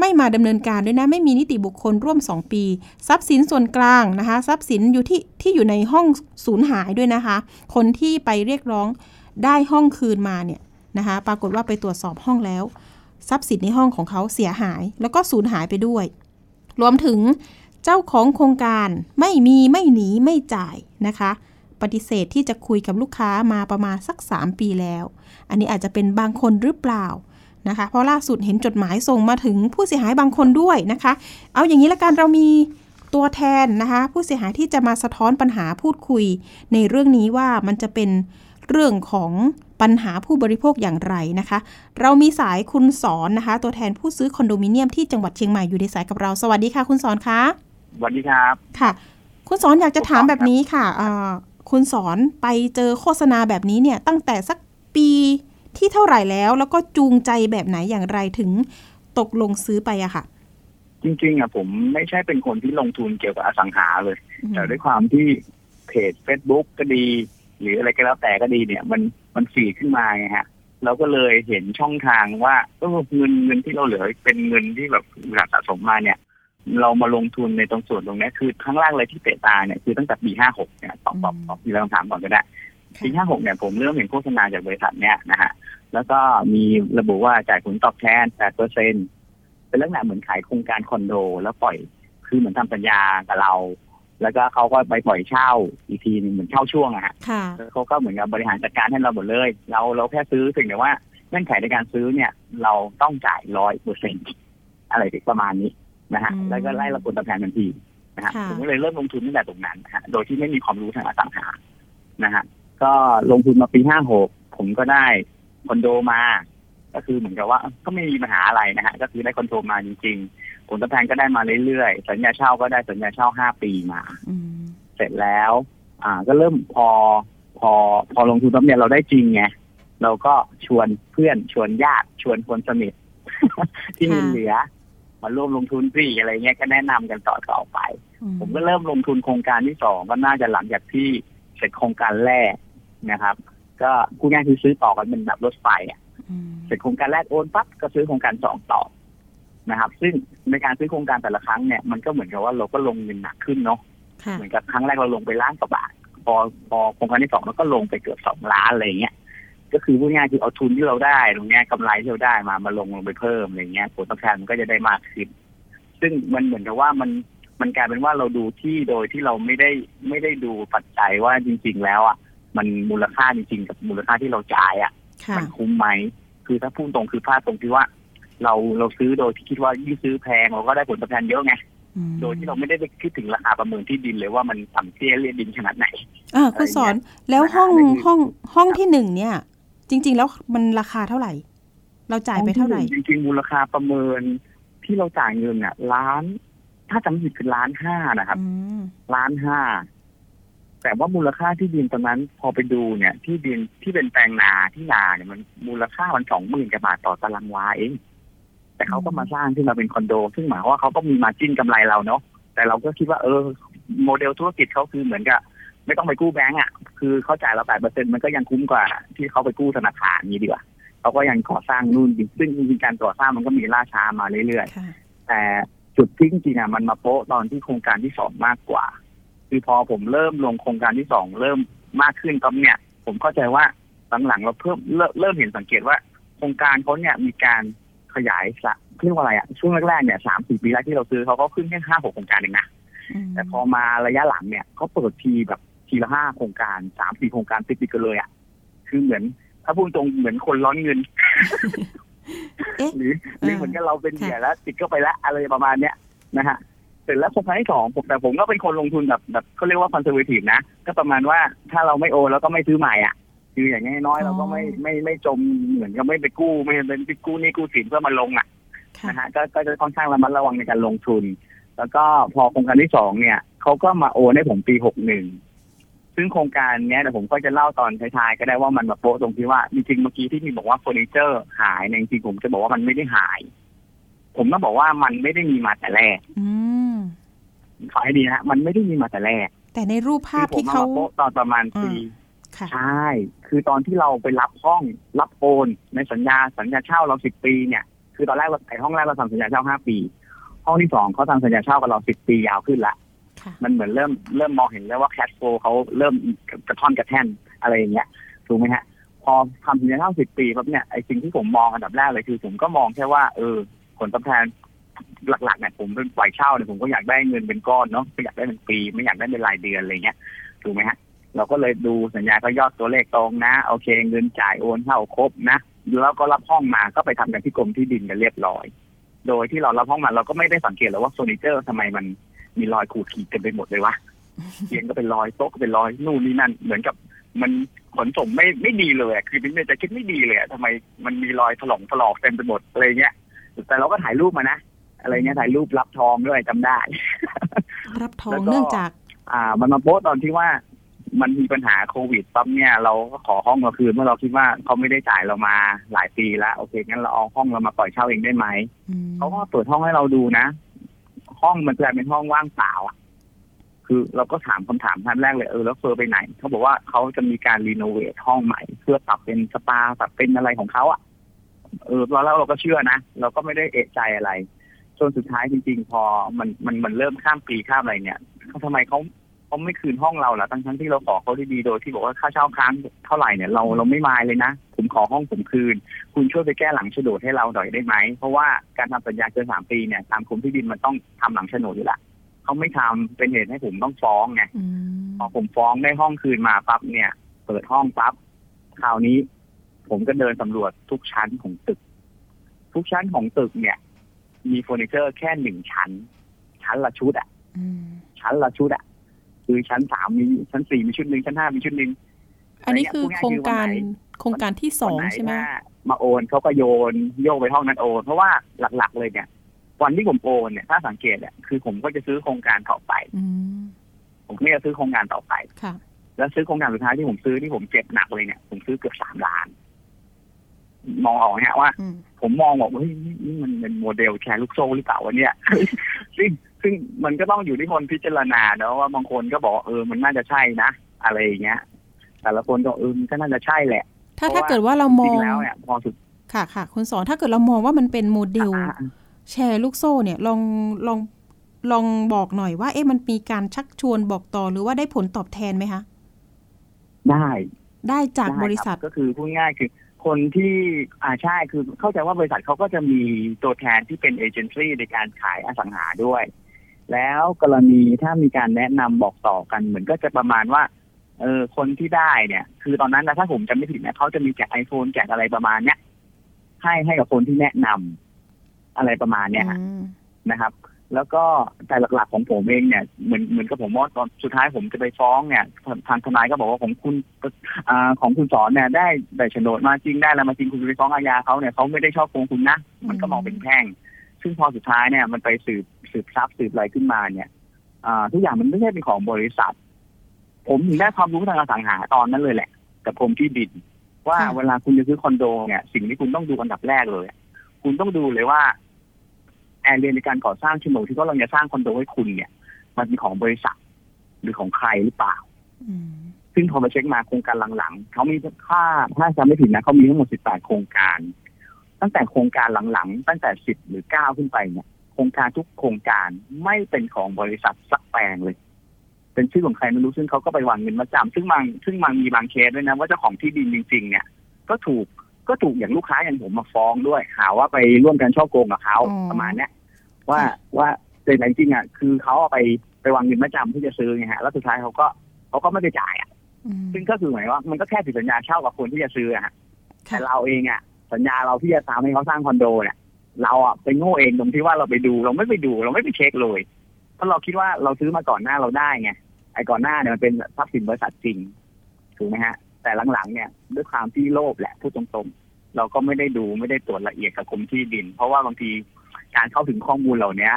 ไม่มาดำเนินการด้วยนะ ไม่มีนิติบุคคลร่วม 2 ปี ทรัพย์สินส่วนกลางนะคะ ทรัพย์สินอยู่ที่ที่อยู่ในห้องสูญหายด้วยนะคะ คนที่ไปเรียกร้องได้ห้องคืนมาเนี่ยนะคะ ปรากฏว่าไปตรวจสอบห้องแล้ว ทรัพย์สินในห้องของเขาเสียหาย แล้วก็สูญหายไปด้วย รวมถึงเจ้าของโครงการไม่มีไม่หนีไม่จ่ายนะคะ ปฏิเสธที่จะคุยกับลูกค้ามาประมาณสัก 3 ปีแล้ว อันนี้อาจจะเป็นบางคนหรือเปล่า นะคะ เพราะล่าสุดเห็นจดหมายส่งมาถึงผู้เสียหายบางคนด้วยนะคะ เอาอย่างนี้ละกันเรามีตัวแทนนะคะผู้เสียหายที่จะมาสะท้อนปัญหาพูดคุย ในเรื่องนี้ว่ามันจะเป็นเรื่องของปัญหาผู้บริโภคอย่างไรนะคะ เรามีสายคุณสอนนะคะ ตัวแทนผู้ซื้อคอนโดมิเนียมที่จังหวัดเชียงใหม่อยู่ในสายกับเรา สวัสดีค่ะ คุณสอนคะสวัสดีครับค่ะ คุณสอนอยากจะถามแบบนี้ค่ะคุณสอนไปเจอโฆษณาแบบนี้เนี่ยตั้งแต่สักปี ที่เท่าไหร่แล้ว แล้วก็จูงใจแบบไหนอย่างไรถึงตกลงซื้อไปอะค่ะ จริงๆอะผมไม่ใช่เป็นคนที่ลงทุนเกี่ยวกับอสังหาเลย แต่ด้วยความที่เพจ Facebook ก็ดี หรืออะไรก็แล้วแต่ก็ดีเนี่ย มันมันฝีขึ้นมาไงฮะเราก็เลยเห็นช่องทางว่าเงินเงินที่เราเหลือเป็นเงินที่แบบสะสมมาเนี่ย เรามาลงทุนในตรงส่วนตรงนี้คือครั้งแรกเลยที่เตะตาเนี่ยคือตั้งแต่ปีห้าหกเนี่ยตอบตอบตอบที่เราถามก่อนก็ได้ ปีห้าหกเนี่ยผมเริ่มเห็นโฆษณาจากบริษัทเนี่ยนะฮะแล้วก็มีระบุว่าจ่ายผลตอบแทนแปดเปอร์เซ็นเป็นลักษณะเหมือนขายโครงการคอนโด แล้วปล่อยคือเหมือนทำสัญญากับเรา แล้วก็เขาก็ไปปล่อยเช่าอีกทีนึงเหมือนเช่าช่วงอะฮะเขาก็เหมือนกับบริหารจัดการให้เราหมดเลย เราเราแค่ซื้อสิ่งแต่ว่าเงื่อนไขในการซื้อเนี่ย เราต้องจ่ายร้อยเปอร์เซ็นต์อะไรประมาณนี้นะฮะแล้วก็ไล่ระบบตอบแทนทันทีนะฮะผมก็เลยเริ่มลงทุนตั้งแต่ตรงนั้นนะฮะโดยที่ไม่มีความรู้ทางอสังหานะฮะ ก็ลงทุนมาปีห้าหกผมก็ได้คอนโดมา ก็คือเหมือนกับว่าก็ไม่มีปัญหาอะไรนะฮะก็คือได้คอนโดมาจริงผลตอบแทนก็ได้มาเรื่อยๆสัญญาเช่าก็ได้สัญญาเช่าห้าปีมาเสร็จแล้ว อ่า ก็เริ่มพอ พอพอลงทุนแล้วเนี่ยเราได้จริงไงเราก็ชวนเพื่อนชวนญาติชวนคนสนิทที่มีเหลือมาร่วมลงทุนพี่อะไรเงี้ยก็แนะนำกันต่อต่อไป ผมก็เริ่มลงทุนโครงการที่สองก็น่าจะหลังจากที่เสร็จโครงการแรก นะครับ ก็คูง่ายคือซื้อต่อกันเป็นแบบรถไฟอะเสร็จโครงการแรกโอนปั๊บก็ซื้อโครงการสองต่อนะครับ ซึ่งในการซื้อโครงการแต่ละครั้งเนี่ยมันก็เหมือนกับว่าเราก็ลงเงินหนักขึ้นเนาะเหมือนกับครั้งแรกเราลงไปล้านกว่าบาทพอพอโครงการที่สองเราก็ลงไปเกือบสองล้านอะไรเงี้ยก็คือพูดง่ายคือเอาทุนที่เราได้ตรงนี้กำไรที่เราได้มามาลงลงไปเพิ่มอะไรเงี้ยผลตอบแทนมันก็จะได้มากขึ้นซึ่งมันเหมือนกับว่ามันมันกลายเป็นว่าเราดูที่โดยที่เราไม่ได้ไม่ได้ดูปัจจัยว่าจริง ๆ แล้วอะ มันมูลค่าจริงๆกับมูลค่าที่เราจ่ายอะมันคุ้มไหมคือถ้าพูดตรงคือพลาดตรงที่ว่า เราเราซื้อโดยที่คิดว่ายิ่งซื้อแพงเราก็ได้ผลตอบแทนเยอะไงโดยที่เราไม่ได้ไปคิดถึงราคาประเมินที่ดินเลยว่ามันต่ำเตี้ยเรียดินขนาดไหนอ่าคุณสอนแล้วห้องห้องห้องที่หนึ่งเนี่ย จริง ๆ แล้วมันราคาเท่าไหร่ เราจ่ายไปเท่าไหร่ จริง ๆ มูลค่าประเมินที่เราจ่ายเงินเนี่ยล้าน ถ้าจำผิดคือล้านห้านะครับล้านห้า แต่ว่ามูลค่าที่ดินตอนนั้นพอไปดูเนี่ย ที่ดินที่เป็นแปลงนาที่นาเนี่ยมันมูลค่ามันสองหมื่นกว่าบาทต่อตารางวาเอง แต่เขาก็มาสร้างขึ้นมาเป็นคอนโด ซึ่งหมายว่าเขาก็มีมาจิ้นกำไรเราเนาะแต่เราก็คิดว่าเออ โมเดลธุรกิจเขาคือเหมือนกับไม่ต้องไปกู้แบงก์อะ คือเขาจ่ายเราแปดเปอร์เซ็นมันก็ยังคุ้มกว่าที่เขาไปกู้ธนาคารนี้ดีกว่าเขาก็ยังก่อสร้างนู่นซึ่งจริงๆการก่อสร้างมันก็มีล่าช้ามาเรื่อยๆแต่จุดที่จริงๆอะมันมาโป๊ะตอนที่โครงการที่สองมากกว่า คือพอผมเริ่มลงโครงการที่สองเริ่มมากขึ้นตอนเนี่ย ผมเข้าใจว่าหลังๆเราเพิ่มเริ่มเริ่มเห็นสังเกตว่า โครงการเขาเนี่ยมีการขยายสะเรียกว่าอะไรอะช่วงแรกๆเนี่ยสามสี่ปีแรกที่เราซื้อเขาก็ขึ้นแค่ห้าหกโครงการเองนะมแต่พอมาระยะหลังเนี่ยเขาเปิดทีแบบทีละห้าโครงการสามสี่โครงการติดๆกันเลยอะคือเหมือน ถ้าพูดตรงเหมือนคนร้อนเงินเอ๊ะหรือหรือเหมือนกับเราเป็นเหยื่อแล้ว ติดเข้าไปแล้วอะไรประมาณเนี้ยนะฮะเสร็จแล้วโครงการที่สองผมแต่ผมก็เป็นคนลงทุนแบบแบบเขาเรียกว่าคอนเซอร์เวทีฟนะ ก็ประมาณว่าถ้าเราไม่โอนแล้วก็ไม่ซื้อใหม่อะ คืออย่างน้อยๆเราก็ไม่ไม่ไม่จมเหมือนกับไม่ไปกู้ ไม่เป็นไปกู้หนี่กู้สินเพื่อมาลงอะค่ะนะฮะก็ก็จะค่อนข้างระมัดระวังในการลงทุน แล้วก็พอโครงการที่สองเนี่ยเขาก็มาโอนให้ผมปีหกหนึ่งซึ่งโครงการเนี้ยเดี๋ยวผมก็จะเล่าตอนท้ายๆก็ได้ว่ามันมาโป๊ะตรงที่ว่าจริงๆเมื่อกี้ที่มีบอกว่าเฟอร์นิเจอร์หายเนี่ยจริงๆผมจะบอกว่ามันไม่ได้หาย ผมต้องบอกว่ามันไม่ได้มีมาแต่แรกอืมขอให้ดีนะฮะมันไม่ได้มีมาแต่แรก แต่ในรูปภาพคือผมที่มาเขาโป๊ะตอนประมาณปีค่ะใช่ คือตอนที่เราไปรับห้องรับโอนในสัญญาสัญญาเช่าเราสิบปีเนี่ย คือตอนแรกเราไอห้องแรกเราทำสัญญาเช่าห้าปี ห้องที่สองเขาทำสัญญาเช่ากับเราสิบปียาวขึ้นละค่ะมันเหมือนเริ่มเริ่มมองเห็นแล้วว่าแคชโฟเขาเริ่มกระท่อนกระแท่นอะไรอย่างเงี้ยถูกไหมฮะ พอทำสัญญาเช่าสิบปีปั๊บเนี่ยไอสิ่งที่ผมมองอันดับแรกเลยคือ ผมก็มองแค่ว่าเออ ผลตอบแทนหลักๆเนี่ยผมเป็นปล่อยเช่าเนี่ยผมก็อยากได้เงินเป็นก้อนเนาะไม่อยากได้เป็นปี ไม่อยากได้เป็นรายเดือนอะไรเงี้ยถูกไหมฮะ เราก็เลยดูสัญญาก็ยอดตัวเลขตรงนะโอเค เงินจ่ายโอนเข้าครบนะแล้วก็รับห้องมาก็ไปทำกันที่กรมที่ดินกันเรียบร้อย โดยที่เรารับห้องมาเราก็ไม่ได้สังเกตเลยว่าเฟอร์นิเจอร์ทำไมมันมีรอยขูดขีดเต็มไปหมดเลยวะเตียงก็เป็นรอยโต๊ะก็เป็นรอยนู่นนี่นั่น เหมือนกับมันขนส่งไม่ไม่ดีเลยคือเป็นจะคิดไม่ดีเลยอะทำไมมันมีรอยถลอกถลอกเต็มไปหมดอะไรเงี้ย แต่เราก็ถ่ายรูปมานะ อะไรเงี้ยถ่ายรูปรับห้องด้วยจำได้ รับห้องแล้วก็เนื่องจาก อ่า มันมาโป๊ะตอนที่ว่ามันมีปัญหาโควิดปั๊บเนี่ยเราก็ขอห้องเราคืนเมื่อเราคิดว่าเขาไม่ได้จ่ายเรามาหลายปีแล้ว โอเคงั้นเราเอาห้องเรามาปล่อยเช่าเองได้ไหมอืมเขาก็เปิดห้องให้เราดูนะ ห้องมันกลายเป็นห้องว่างเปล่าอะ คือเราก็ถามคำถามท่านแรกเลยเออแล้วเฟอร์ไปไหนเขาบอกว่าเขาจะมีการรีโนเวทห้องใหม่ เพื่อปรับเป็นสปาปรับเป็นอะไรของเขาอะ เออแล้วเราก็เชื่อนะ เราก็ไม่ได้เอะใจอะไรจนสุดท้ายจริงๆ พอมันมันมันเริ่มข้ามปีข้ามอะไรเนี่ยเขาทำไมเขาเขาไม่คืนห้องเราล่ะทั้งทั้งๆที่เราขอเขาดีๆโดยที่บอกว่าค่าเช่าค้างเท่าไหร่เนี่ยเราเราไม่มายเลยนะ ผมขอห้องผมคืน คุณช่วยไปแก้หลังโฉนดให้เราหน่อยได้ไหม เพราะว่าการทำสัญญาเกินสามปีเนี่ยตามกรมที่ดินมันต้องทำหลังโฉนดอยู่และเขาไม่ทำเป็นเหตุให้ผมต้องฟ้องไงอืมพอผมฟ้องได้ห้องคืนมาปั๊บเนี่ย เปิดห้องปั๊บคราวนี้ ผมก็เดินสำรวจทุกชั้นของตึก ทุกชั้นของตึกเนี่ย มีเฟอร์นิเจอร์แค่หนึ่งชั้น ชั้นละชุดอะอืมชั้นละชุดอะคือชั้นสามมีชั้นสี่มีชุดหนึ่งชั้นห้ามีชุดหนึ่งอันนี้คือโครงการโครงการที่สองวันนใช่ไหมว่ามาโอนเขาก็โยนโยกไปห้องนั้นโอน เพราะว่าหลักๆเลยเนี่ยวันที่ผมโอนเนี่ยถ้าสังเกตเนี่ยคือผมก็จะซื้อโครงการต่อไปอืมผมก็จะซื้อโครงการต่อไปค่ะแล้วซื้อโครงการสุดท้ายที่ผมซื้อที่ผมเจ็บหนักเลยเนี่ยผมซื้อเกือบสามล้าน มองออกไหมฮะว่าอืมผมมองบอกว่าเฮ้ยนี่นี่มันเป็นโมเดลแชร์ลูกโซ่หรือเปล่าวะเนี่ยซึ่งซึ่งมันก็ต้องอยู่ที่คนพิจารณาเนอะว่าบางคนก็บอกเออมันน่าจะใช่นะ อะไรอย่างเงี้ย แต่ละคนก็เออมันก็น่าจะใช่แหละ ถ้าเพราะถ้าเกิดว่าเรามองจริงๆแล้วเนี่ยพอสุดค่ะค่ะคุณสอนถ้าเกิดเรามองว่ามันเป็นโมเดลอะแชร์ลูกโซ่เนี่ยลองลองลองบอกหน่อยว่า เอ๊ะมันมีการชักชวนบอกต่อหรือว่าได้ผลตอบแทนไหมคะ ได้ ได้จากได้คบริษัทก็คือพูดง่ายคือ คนที่อ่าใช่คือเข้าใจว่าบริษัทเขาก็จะมีตัวแทนที่เป็นเอเจนซี่ในการขายอสังหาด้วย แล้วกรณีถ้ามีการแนะนำบอกต่อกันเหมือนก็จะประมาณว่าเออคนที่ได้เนี่ย คือตอนนั้นนะถ้าผมจำไม่ผิดนะเขาจะมีแจกไอโฟนแจกอะไรประมาณเนี้ยให้ให้กับคนที่แนะนำอะไรประมาณเนี้ยฮะอืมนะครับ แล้วก็แต่หลักๆของผมเองเนี่ยเหมือนเหมือนกับผมว่าตอนสุดท้ายผมจะไปฟ้องเนี่ยทางทางทนายก็บอกว่าของคุณอ่าของคุณสอนเนี่ยได้ได้โฉนดมาจริงได้แล้วมาจริงคุณไปฟ้องอาญาเขาเนี่ยเขาไม่ได้ชอบโกงคุณนะมันก็มองเป็นแพ่ง ซึ่งพอสุดท้ายเนี่ยมันไปสืบสืบทรัพย์สืบอะไรขึ้นมาเนี่ยอ่าทุกอย่างมันไม่ใช่เป็นของบริษัท ผมถึงได้ความรู้ทางอสังหาตอนนั้นเลยแหละกับกรมที่ดิน ว่าเวลาคุณจะซื้อคอนโดเนี่ยสิ่งที่คุณต้องดูอันดับแรกเลย คุณต้องดูเลยว่า แอร์เรียในการก่อสร้างโฉนดที่เขากำลังจะสร้างคอนโดให้คุณเนี่ย มันเป็นของบริษัท หรือของใครหรือเปล่าอืมซึ่งพอมาเช็คมาโครงการหลังๆเขามีค่าถ้าจำไม่ผิดนะเขามีทั้งหมด 18 โครงการ ตั้งแต่โครงการหลังๆ ตั้งแต่ 10 หรือ 9 ขึ้นไปเนี่ยโคครงการทุกโครงการไม่เป็นของบริษัทสักแปลงเลย เป็นชื่อของใครไม่รู้ซึ่งเขาก็ไปวางเงินมาจำซึ่งบางซึ่งบางมีบางเคสด้วยนะว่าเจ้าของที่ดินจริง ๆ เนี่ย ก็ถูกก็ถูกอย่างลูกค้าอย่างผมมาฟ้องด้วยหาว่าไปร่วมกันช่อโกงกับเขาอ๋อประมาณเนี้ย ว่าว่าแต่จริงๆอะคือเขาเอาไปไปวางเงินมาจำที่จะซื้อไงฮะแล้วสุดท้ายเขาก็เขาก็ไม่ไปจ่ายอะอืมซึ่งก็คือหมายว่ามันก็แค่ติดสัญญาเช่ากับคนที่จะซื้ออะฮะค่ะแต่เราเองอะสัญญาเราที่จะตามให้เขาสร้างคอนโดเนี่ยเราอะไปโง่เองตรงที่ว่าเราไปดูเราไม่ไปดูเราไม่ไปเช็คเลยเพราะเราคิดว่าเราซื้อมาก่อนหน้าเราได้ไงไอ้ก่อนหน้าเนี่ยมันเป็นทรัพย์สินบริษัทจริงถูกไหมฮะ แต่หลังๆเนี่ยด้วยความที่โลภแหละพูดตรงๆ เราก็ไม่ได้ดูไม่ได้ตรวจละเอียดกับกรมที่ดิน เพราะว่าบางที การเข้าถึงข้อมูลเหล่านี้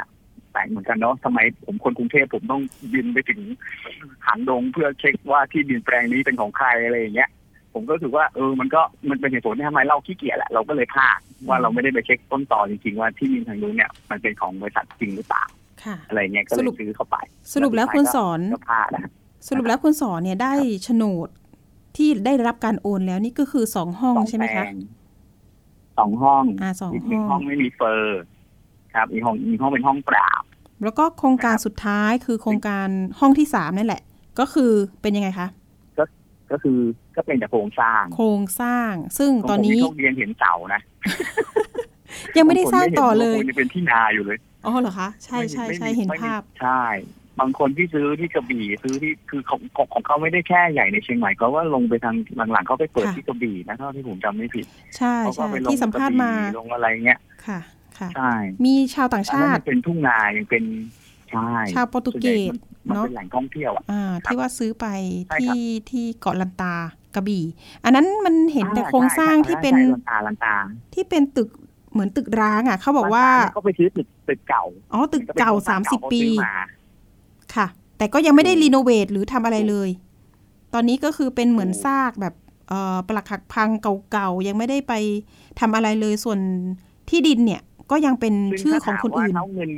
แปลกเหมือนกันเนาะทำไมผมคนกรุงเทพผมต้องบินไปถึงหางดงเพื่อเช็คว่าที่ดินแปลงนี้เป็นของใครอะไรอย่างเงี้ย ผมก็รู้สึกว่าเออมันก็มันเป็นเหตุผลที่ทำไมเราขี้เกียจแหละเราก็เลยพลาดว่าเราไม่ได้ไปเช็คต้นตอจริงๆว่าที่ดินทางนู้นเนี่ยมันเป็นของบริษัทจริงหรือเปล่าค่ะอะไรเงี้ยก็เลสรุยปซื้อเข้าไป สรุปแล้วคุณสอนก็พลาดนะสรุปแล้วคุณสอนเนี่ยได้โฉนดที่ได้รับการโอนแล้วนี่ก็คือสองห้องสองใช่ไหมแปลคะงสองห้องอ่าสองอีกหห้นึ่งองห้องไม่มีเฟอร์ ครับอีกห้องอีกห้องเป็นห้องเปล่าแล้วก็โครงการสุดท้ายคือโครงการห้องที่สามนั่นแหละ ก็คือเป็นยังไงคะก็คือก็เป็นแต่โครงสร้าง โครงสร้าง ซึ่งของตอนผมนี้โชคดียังเห็นเสานะยังไม่ได้สร้างต่อเลยบางคนไม่เห็นว่าคุณจะเป็นที่นาอยู่เลยอ๋อเหรอคะใช่ใช่ไม่มีใช่เห็นไม่มีภาพใช่บางคนที่ซื้อที่กระบี่ซื้อที่คือของของของเขาไม่ได้แค่ใหญ่ในเชียงใหม่เขาว่าลงไปทางหลังๆเขาไปเปิดค่ะที่กระบี่นะเท่าที่ผมจำไม่ผิดใช่เขาก็ใช่ไปลงที่สัมภาษณ์มากระบี่ลงอะไรเงี้ยค่ะค่ะ ใช่มีชาวต่างอันนั้นชามัตินเป็นทุ่งนายังเป็นใช่ชาวโปรตุเกสมันเนาะเป็นแหล่งท่องเที่ยวอะอ่าที่ว่าซื้อไปใช่ครับที่ที่เกาะลันตากระบี่ อันนั้นมันเห็นแต่อ่โครงสร้างใช่ที่เป็นใช่ลันตาลันตาที่เป็นตึกเหมือนตึกร้างอะ เขาบอกว่าลันตก็ไปซื้อตึกตึกเก่าอ๋อตึกเก่าป็นโครงสามสิบเขปีซื้อมาค่ะ แต่ก็ยังไม่ได้ถูกรีโนเวทหรือทำอะไรเลย ตอนนี้ก็คือเป็นเหมือนซากแบบเอ่อปลักหักพังเก่าๆยังไม่ได้ไปทำอะไรเลยส่วนที่ดินเนี่ย ก็ยังเป็นซึ่ชื่อของคนอื่นถ้าถามว่าเขาเงิน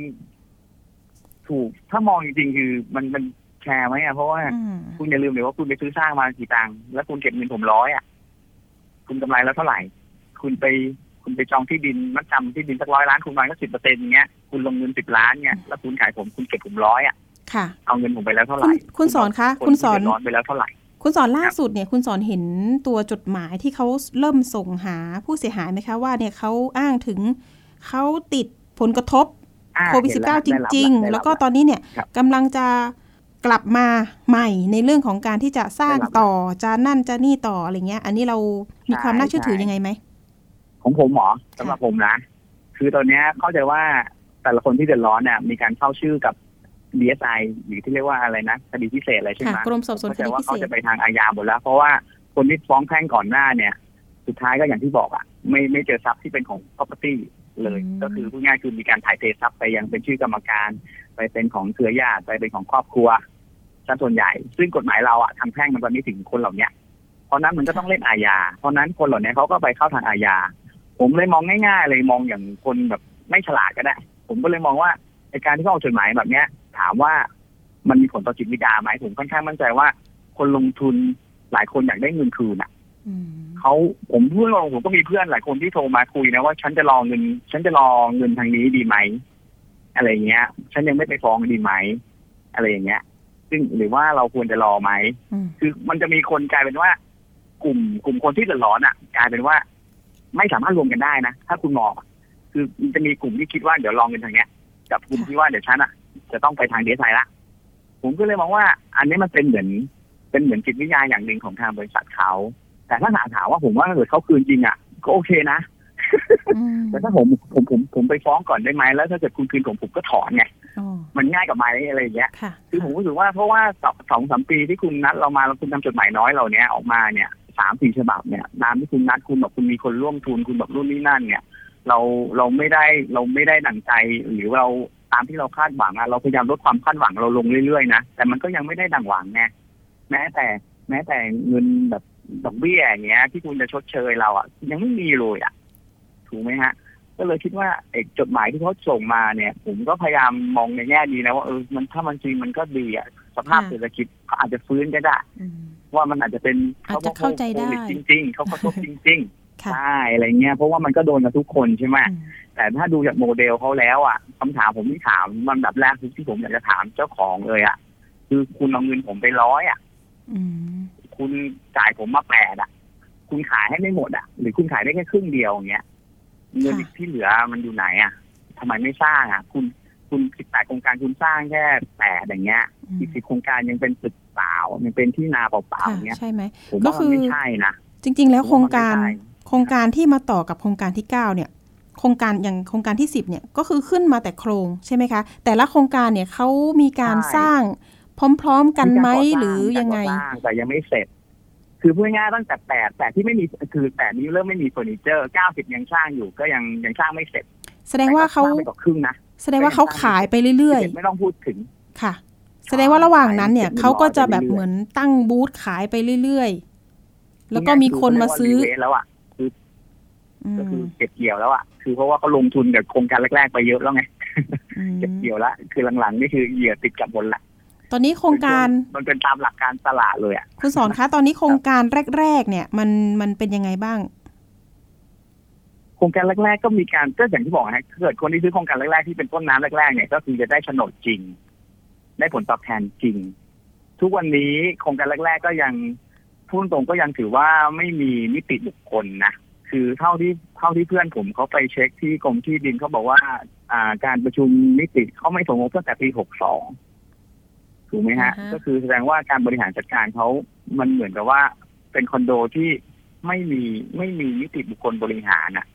ถูกถ้ามองจริงๆคือมันมันแชร์ไหมอะเพราะว่าอืมคุณอย่าลืมเลยว่าคุณไปซื้อสร้างมากี่ตังค์แล้วคุณเก็บเงินผมร้อยอะ คุณกำไรแล้วเท่าไหร่ คุณไปคุณไปจองที่ดินมัดจำที่ดินสักร้อยล้านคุณวางก็สิบเปอร์เซ็นต์เงี้ยคุณลงเงินสิบล้านเงี้ยแล้วคุณขายผมคุณเก็บผมร้อยอะค่ะเอาเงินผมไปแล้วเท่าไหคุร่ณคุณสอนคะนคุณสอนเดืดร้อนไปแล้วเท่าไหร่คุณสอนล่าสุดเนี่ยคุณสอนเห็นตัวจดหมายที่เขาเริ่มส่งหาผู้เสียหายไหมคะว่าเนี่ยเขาอ้างถึง เขาติดผลกระทบอ่าโควิดเห็น -19 แล้จได้บริงได้ๆบแล้วก็ตอนนี้เนี่ยครับกำลังจะกลับมาใหม่ในเรื่องของการที่จะสร้างได้รับต่อจะนั่นจะนี่ต่ออะไรเงี้ย อันนี้เรามีใช่ความน่าเชื่อถือใช่ยังไงไหมของผมเหรอสำหรับผมนะ คือตอนเนี้ยเข้าใจว่าแต่ละคนที่เดือดร้อนเนี่ยมีการเข้าชื่อกับ DSI หรือที่เรียกว่าอะไรนะคดีพิเศษอะไรใช่ไหค่ะมกรมสอบสวนคเข้าใจดีว่าพิเขาเศษจะไปทางอาญาหมดแล้ว เพราะว่าคนที่ฟ้องแพ่งก่อนหน้าเนี่ย สุดท้ายก็อย่างที่บอกอะไม่ไม่เจอทรัพย์ที่เป็นของ property เลย ก็คือพูดง่ายๆคือมีการถ่ายเททรัพย์ไปยังเป็นชื่อกรรมการ ไปเป็นของเครือญาติไปเป็นของครอบครัวซะส่วนใหญ่ ซึ่งกฎหมายเราอะทางแพ่งมันตอนนี้ถึงคนเหล่าเนี้ยเพราะนั้นมันก็ต้องเล่นอาญา เพราะนั้นคนเหล่านี้เขาก็ไปเข้าทางอาญา ผมเลยมองง่าย ๆ เลยมองอย่างคนแบบไม่ฉลาดก็ได้ ผมก็เลยมองว่าในการที่เขาออกจดหมายแบบเนี้ย ถามว่ามันมีผลต่อจิตวิทยาไหมผมค่อนข้างมั่นใจว่า คนลงทุนหลายคนอยากได้เงินคืนอะอืม เขาผมเพื่อนผมก็มีเพื่อนหลายคนที่โทรมาคุยนะว่า ฉันจะรอเงิน ฉันจะรอเงินทางนี้ดีไหมอะไรอย่างเงี้ย ฉันยังไม่ไปฟ้องดีไหมอะไรอย่างเงี้ย ซึ่งหรือว่าเราควรจะรอไหมอืมคือมันจะมีคนกลายเป็นว่า กลุ่มกลุ่มคนที่เดือดร้อนอะ กลายเป็นว่า ไม่สามารถรวมกันได้นะถ้าคุณมองอะคือมันจะมีกลุ่มที่คิดว่าเดี๋ยวลองเงินทางเนี้ยกับกลุ่มที่ว่าเดี๋ยวฉันอะ จะต้องไปทางเดซไซละผมก็เลยมองว่า อันนี้มันเป็นเหมือนเป็นเหมือนจิตวิทยาอย่างหนึ่งของทางบริษัทเขา แต่ถ้าถามถามว่าผมว่าถ้าเกิดเขาคืนจริงอะก็โอเคนะอืมแต่ถ้าผมผมผมผมไปฟ้องก่อนได้ไหมแล้วถ้าเกิดคุณคืนผมผมก็ถอนไงอ๋อมันง่ายกับไหมอะไรอย่างเงี้ยค่ะคือผมรู้สึกว่าเพราะว่าสองสองสามปีที่คุณนัดเรามาแล้วคุณทำจดหมายน้อยเราเนี้ยออกมาเนี่ยสามสี่ฉบับเนี่ยตามที่คุณนัดคุณบอกคุณมีคนร่วมทุนคุณแบบรุ่นนี้นั่นเนี่ย เราเราไม่ได้เราไม่ได้ดั่งใจหรือเราตามที่เราคาดหวังอะเราพยายามลดความคาดหวังเราลงเรื่อยๆนะแต่มันก็ยังไม่ได้ดังหวังไงแม้แต่ แม้แต่เงินแบบ ดอกเบี้ยอย่างเงี้ย ที่คุณจะชดเชยเราอะยังไม่มีเลยอะถูกไหมฮะ ก็เลยคิดว่าไอ้จดหมายที่เขาส่งมาเนี่ย ผมก็พยายามมองในแง่ดีนะว่าเออมันถ้ามันจริงมันก็ดีอะสภาพค่ะเศรษฐกิจเขาอาจจะฟื้นก็ได้อืมว่ามันอาจจะเป็นอาจจะเข้าใจได้โควิดจริง ๆ เขากระทบจริงค่ะใช่อะไรเงี้ยเพราะว่ามันก็โดนกับทุกคนใช่ไหมอืมแต่ถ้าดูจากโมเดลเขาแล้วอะคำถามผมที่ถามมันแบบแรกที่ผมอยากจะถามเจ้าของเลยอะ คือคุณเอาเงินผมไปร้อยอะอืม คุณจ่ายผมมาแปดอะ คุณขายให้ไม่หมดอะ หรือคุณขายได้แค่ครึ่งเดียวอย่างเงี้ยเงินอีกที่เหลือมันอยู่ไหนอะทำไมไม่สร้างอะ คุณคุณสิบแปดโครงการคุณสร้างแค่แปดอย่างเงี้ยอืมอีกสิบโครงการยังเป็นตึกเปล่ายังเป็นที่นาเปล่าค่ะๆอย่างเงี้ยใช่ไหมผมก็ว่าคืมันอไม่ใช่นะจริง ๆ แล้วผมโครงว่ามันการไม่ใช่โครงการที่มาต่อกับโครงการที่9เนี่ยโครงการอย่างโครงการที่ 10เนี่ยก็คือขึ้นมาแต่โครงใช่ไหมคะ แต่ละโครงการเนี่ยเขามีการสร้าง พร้อม ๆ กันไหมมีารก่สางหรือยังไงการก่อสร้างแต่ยังไม่เสร็จ คือพูดง่ายๆตั้งแต่แปดแต่ที่ไม่มีคือแปดนี้เริ่มไม่มีเฟอร์นิเจอร์เก้าสิบยังสร้างอยู่ก็ยังยังสร้างไม่เสร็จ แสดงว่าเขาแต่ก็สร้งไปกว่าครึ่งนะแสดงว่าเขาขายไปเรื่อยสิบเอ็ดไม่ต้องพูดถึงๆค่ะ แสดงว่าระหว่างนั้นเนี่ยขายเขาก็จะแบบไปเรื่อยๆเหมือนตั้งบูธขายไปเรื่อยๆแล้วก็มีคนมาซื้อคือเรียกว่า reverse แล้วอะอืก็คือมเก็บเกี่ยวแล้วอะ คือเพราะว่าเขาลงทุนกับโครงการแรกๆไปเยอะแล้วไงอืมเก็บเกี่ยวแล้วคือหลังๆนี่คือเหยื่อติดกับบนละต อนนี้โครงการมันเป็นตามหลักการตลาดเลยอะคุณสอนคะตอนนี้โครงการแรก ๆ เนี่ย มันมันเป็นยังไงบ้าง โครงการแรก ๆ ก็มีการก็อย่างที่บอกนะถ้าเกิดคนที่ซื้อโครงการแรกๆที่เป็นต้นน้ำแรกๆเนี่ยก็คือจะได้โฉนดจริง ได้ผลตอบแทนจริง ทุกวันนี้โครงการแรก ๆ ก็ยังพูดตรงก็ยังถือว่าไม่มีนิติบุคคลนะคือเท่าที่เท่าที่เพื่อนผมเขาไปเช็คที่กรมที่ดินเขาบอกว่า อ่าการประชุมนิติเขาไม่ส่งงบตั้งแต่ปีหกสอง ถูกไหมฮะอ่าฮะ ก็คือแสดงว่าการบริหารจัดการเขามันเหมือนกับว่า เป็นคอนโดที่ไม่มีไม่มีนิติบุคคลบริหารนะ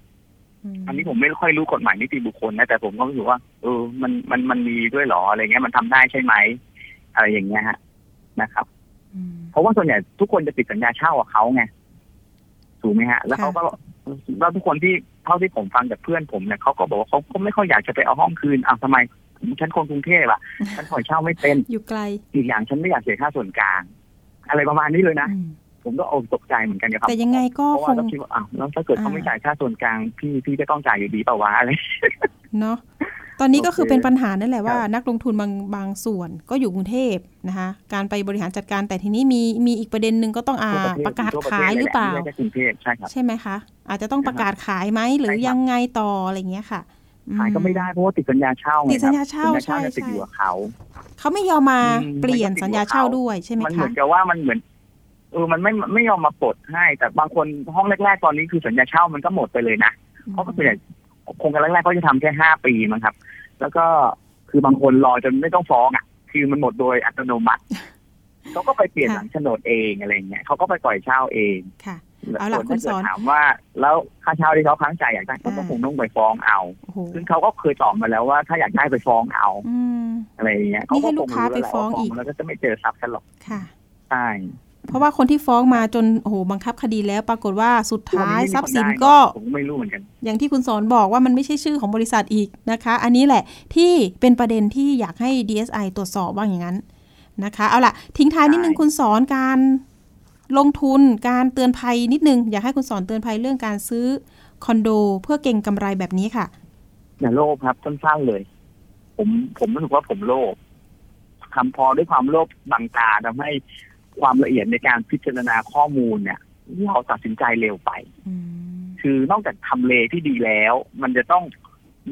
อันนี้ผมไม่ค่อยรู้กฎหมายนิติบุคคลนะแต่ผมก็รู้สึกว่าเออมันมันมันมีด้วยเหรออะไรเงี้ยมันทำได้ใช่ไหมอะไรอย่างเงี้ยฮะนะครับอืมเพราะว่าส่วนใหญ่ทุกคนจะติดสัญญาเช่ากับเขาไงถูกไหมฮะ แล้วค่ะเขาก็แล้วทุกคนที่เท่าที่ผมฟังจากเพื่อนผมเนี่ยเขาก็บอกว่าเขาก็ไม่ค่อยอยากจะไปเอาห้องคืนอ้าวทำไม ฉันคนกรุงเทพอะฉันปล่อยเช่าไม่เป็น อยู่ไกล อีกอย่างฉันไม่อยากเสียค่าส่วนกลาง อะไรประมาณนี้เลยนะอืมผมก็โอ้ตกใจเหมือนกันครับ แต่ยังไงก็เพราะคว่างเราคิดว่าอ้าวแล้วถ้าเกิดเขาไม่อ่าจ่ายค่าส่วนกลาง พี่พี่ก็ต้องจ่ายอยู่ดีเปล่าวะอะไร เนาะ ตอนนี้ก็คือโอเคเป็นปัญหานั่นแหละว่าครับนักลงทุนบางบางส่วนก็อยู่กรุงเทพนะคะ การไปบริหารจัดการแต่ทีนี้มีมีอีกประเด็นหนึ่งก็ต้องอาทั่วประเทศประกาศทั่วขายหรือเปล่าไม่ใช่แค่กรุงเทพใช่ครับใช่ไหมคะ อาจจะต้องประกาศขายไหมหรือใช่ครับยังไงต่ออะไรเงี้ยค่ะอื ขายก็ไม่ได้เพราะว่าติดสัญญาเช่าไงติดสัญญาเช่าครับสัญญาเช่าเนี่ยใช่ติดอยู่กับเขาเขาไม่ยอมมาอืมเปลี่ยนมันก็ติดสัญญาเช่าด้วยใช่ไหมมันเหมืคะอนกับว่ามันเหมือนเออมันไม่ไม่ยอมมาปลดให้ แต่บางคนห้องแรกๆตอนนี้คือสัญญาเช่ามันก็หมดไปเลยนะเพราะก็ส่วนใหญ่โครงการแรกๆเขาจะทำแค่ห้าปีมั้งครับ แล้วก็คือบางคนรอจนไม่ต้องฟ้องอะ คือมันหมดโดยอัตโนมัติเขาก็ไปเปลี่ยนหลังโฉนดเองอะไรเงี้ยเขาก็ไปปล่อยเช่าเองค่ะ เอาล่ะส่วนคุณถ้าเกิสดอนถามว่า แล้วค่าเช่าที่เขาค้างจ่ายอยากได้ก็ต้องอ่าคงต้องไปฟ้องเอาโอ้โหซึ่งเขาก็เคยตอบมาแล้วว่า ถ้าอยากได้ไปฟ้องเอาอืมอะไรอย่างเงี้ยนี่ให้เขลูกค้าไปฟ้องอีกแล้วก็จะไม่เจอทรัพย์กันหรอกค่ะใช่เพราะว่าคนที่ฟ้องมาจนโอ้โหบังคับคดีแล้วปรากฏว่าสุดท้ายวันนี้ทรัพย์สินมีคนได้ก็ผมไม่รู้เหมือนกัน อย่างที่คุณสอนบอกว่ามันไม่ใช่ชื่อของบริษัทอีกนะคะ อันนี้แหละที่เป็นประเด็นที่อยากให้ DSI ตรวจสอบว่าอย่างนั้นนะคะ เอาล่ะ ทิ้งท้ายนิดนึงใช่คุณสอนการ ลงทุนการเตือนภัยนิดนึง อยากให้คุณสอนเตือนภัยเรื่องการซื้อคอนโด เพื่อเก่งกำไรแบบนี้ค่ะ อย่าโลภครับสั้นๆเลย ผมผมรู้สึกว่าผมโลภทำพอด้วยความโลภบังตาทำให้ความละเอียดในการพิจารณาข้อมูลเนี่ยเราตัดสินใจเร็วไปอืมคือนอกจากทำเลที่ดีแล้ว มันจะต้อง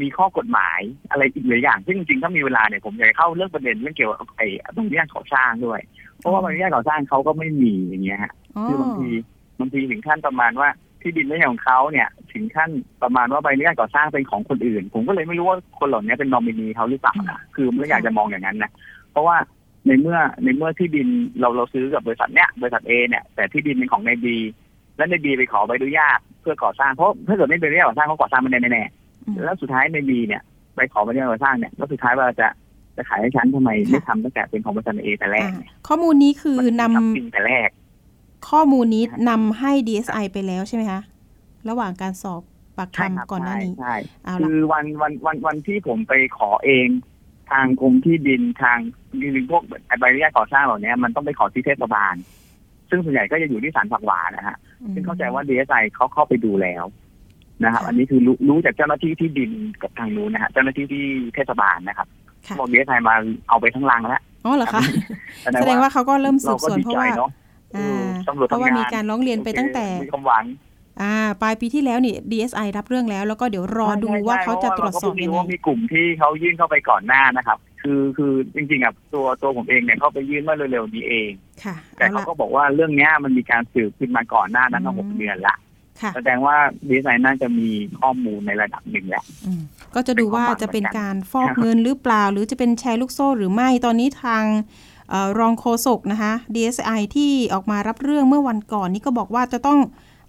มีข้อกฎหมายอะไรอีกหลายอย่าง ซึ่งจริงๆถ้ามีเวลาเนี่ยผมอยากจะเข้าเรื่องประเด็นเรื่องเกี่ยวกับไอ้ใบอนุญาตก่อสร้างด้วย เพราะว่าใบอนุญาตก่อสร้างเขาก็ไม่มีอย่างเงี้ยฮะอ๋อคือบางทีบางทีถึงขั้นประมาณว่าที่ดินไม่ใช่ของเขาเนี่ย ถึงขั้นประมาณว่าใบอนุญาตก่อสร้างเป็นของคนอื่น ผมก็เลยไม่รู้ว่าคนเหล่านี้เป็นนอมินีเขาหรือเปล่านะคือไม่อยากจะมองอย่างนั้นนะเพราะว่าในเมื่อในเมื่อที่ดินเราเราซื้อกับบริษัทเนี้ยบริษัทเอเนี่ยแต่ที่ดินเป็นของนายบีและนายบีไปขอใบอนุญาตเพื่อก่อสร้างเพราะถ้าเกิดไม่เป็นใบอนุญาตก่อสร้างเขาก่อสร้างไม่ได้แน่อืมๆ แล้วสุดท้ายนายบีเนี่ยไปขอใบอนุญาตก่อสร้างเนี่ยแล้วสุดท้ายว่าจะจะขายให้ฉันทำไมไม่ทำตั้งแต่เป็นของบริษัทเอแต่แรกอ่าเนี่ยข้อมูลนี้คือนำทำจริงแต่แรก ข้อมูลนี้นำให้ DSI ไปแล้วใช่ไหมคะ ระหว่างการสอบปากใช่ครับคำก่อนหน้านี้ใช่เอาใช่ละคือวันวันวันวันที่ผมไปขอเอง ทางกรมที่ดินทางจริงๆพวกใบอนุญาตก่อสร้างเหล่านี้มันต้องไปขอที่เทศบาล ซึ่งส่วนใหญ่ก็จะอยู่ที่ศาลผักหวานนะฮะซึ่งเข้าใจว่า DSI เขาเข้าไปดูแล้ว นะครับ อันนี้คือรู้รู้จากเจ้าหน้าที่ที่ดินกับทางนู้นนะฮะเจ้าหน้าที่ที่เทศบาลนะครับค่ะบอก DSI มาเอาไปทั้งลังแล้วอ๋อเหรอคะแสดงว่าเขาก็เริ่มสืเราบก็สวนดีเพราะใจว่าเนาะอ่าตำรวจเพราะว่าทำงานมีการร้องเรียนไปตั้งแต่โอเคมีความหวังอ่าปลายปีที่แล้วนี่ DSI รับเรื่องแล้ว แล้วก็เดี๋ยวรอดูว่าเขาจะตรวจสอบยังไงมีกลุ่มที่เขายื่นเข้าไปก่อนหน้านะครับ คือคือจริงๆอะตัวตัวผมเองเนี่ยเข้าไปยื่นเมื่อเร็วๆนี้เอง ค่ะ แต่เขาก็บอกว่าเรื่องเนี้ยมันมีการสืบขึ้นมาก่อนหน้านั้นตั้งหกเดือนละค่ะ แสดงว่าดีไซน์น่าจะมีข้อมูลในระดับหนึ่งแหละอืมก็จะดูว่าจะเป็นการฟอกเงินหรือเปล่า หรือจะเป็นแชร์ลูกโซ่หรือไม่ตอนนี้ทางเออรองโฆษกนะคะ DSI ที่ออกมารับเรื่องเมื่อวันก่อนนี้ก็บอกว่าจะต้อง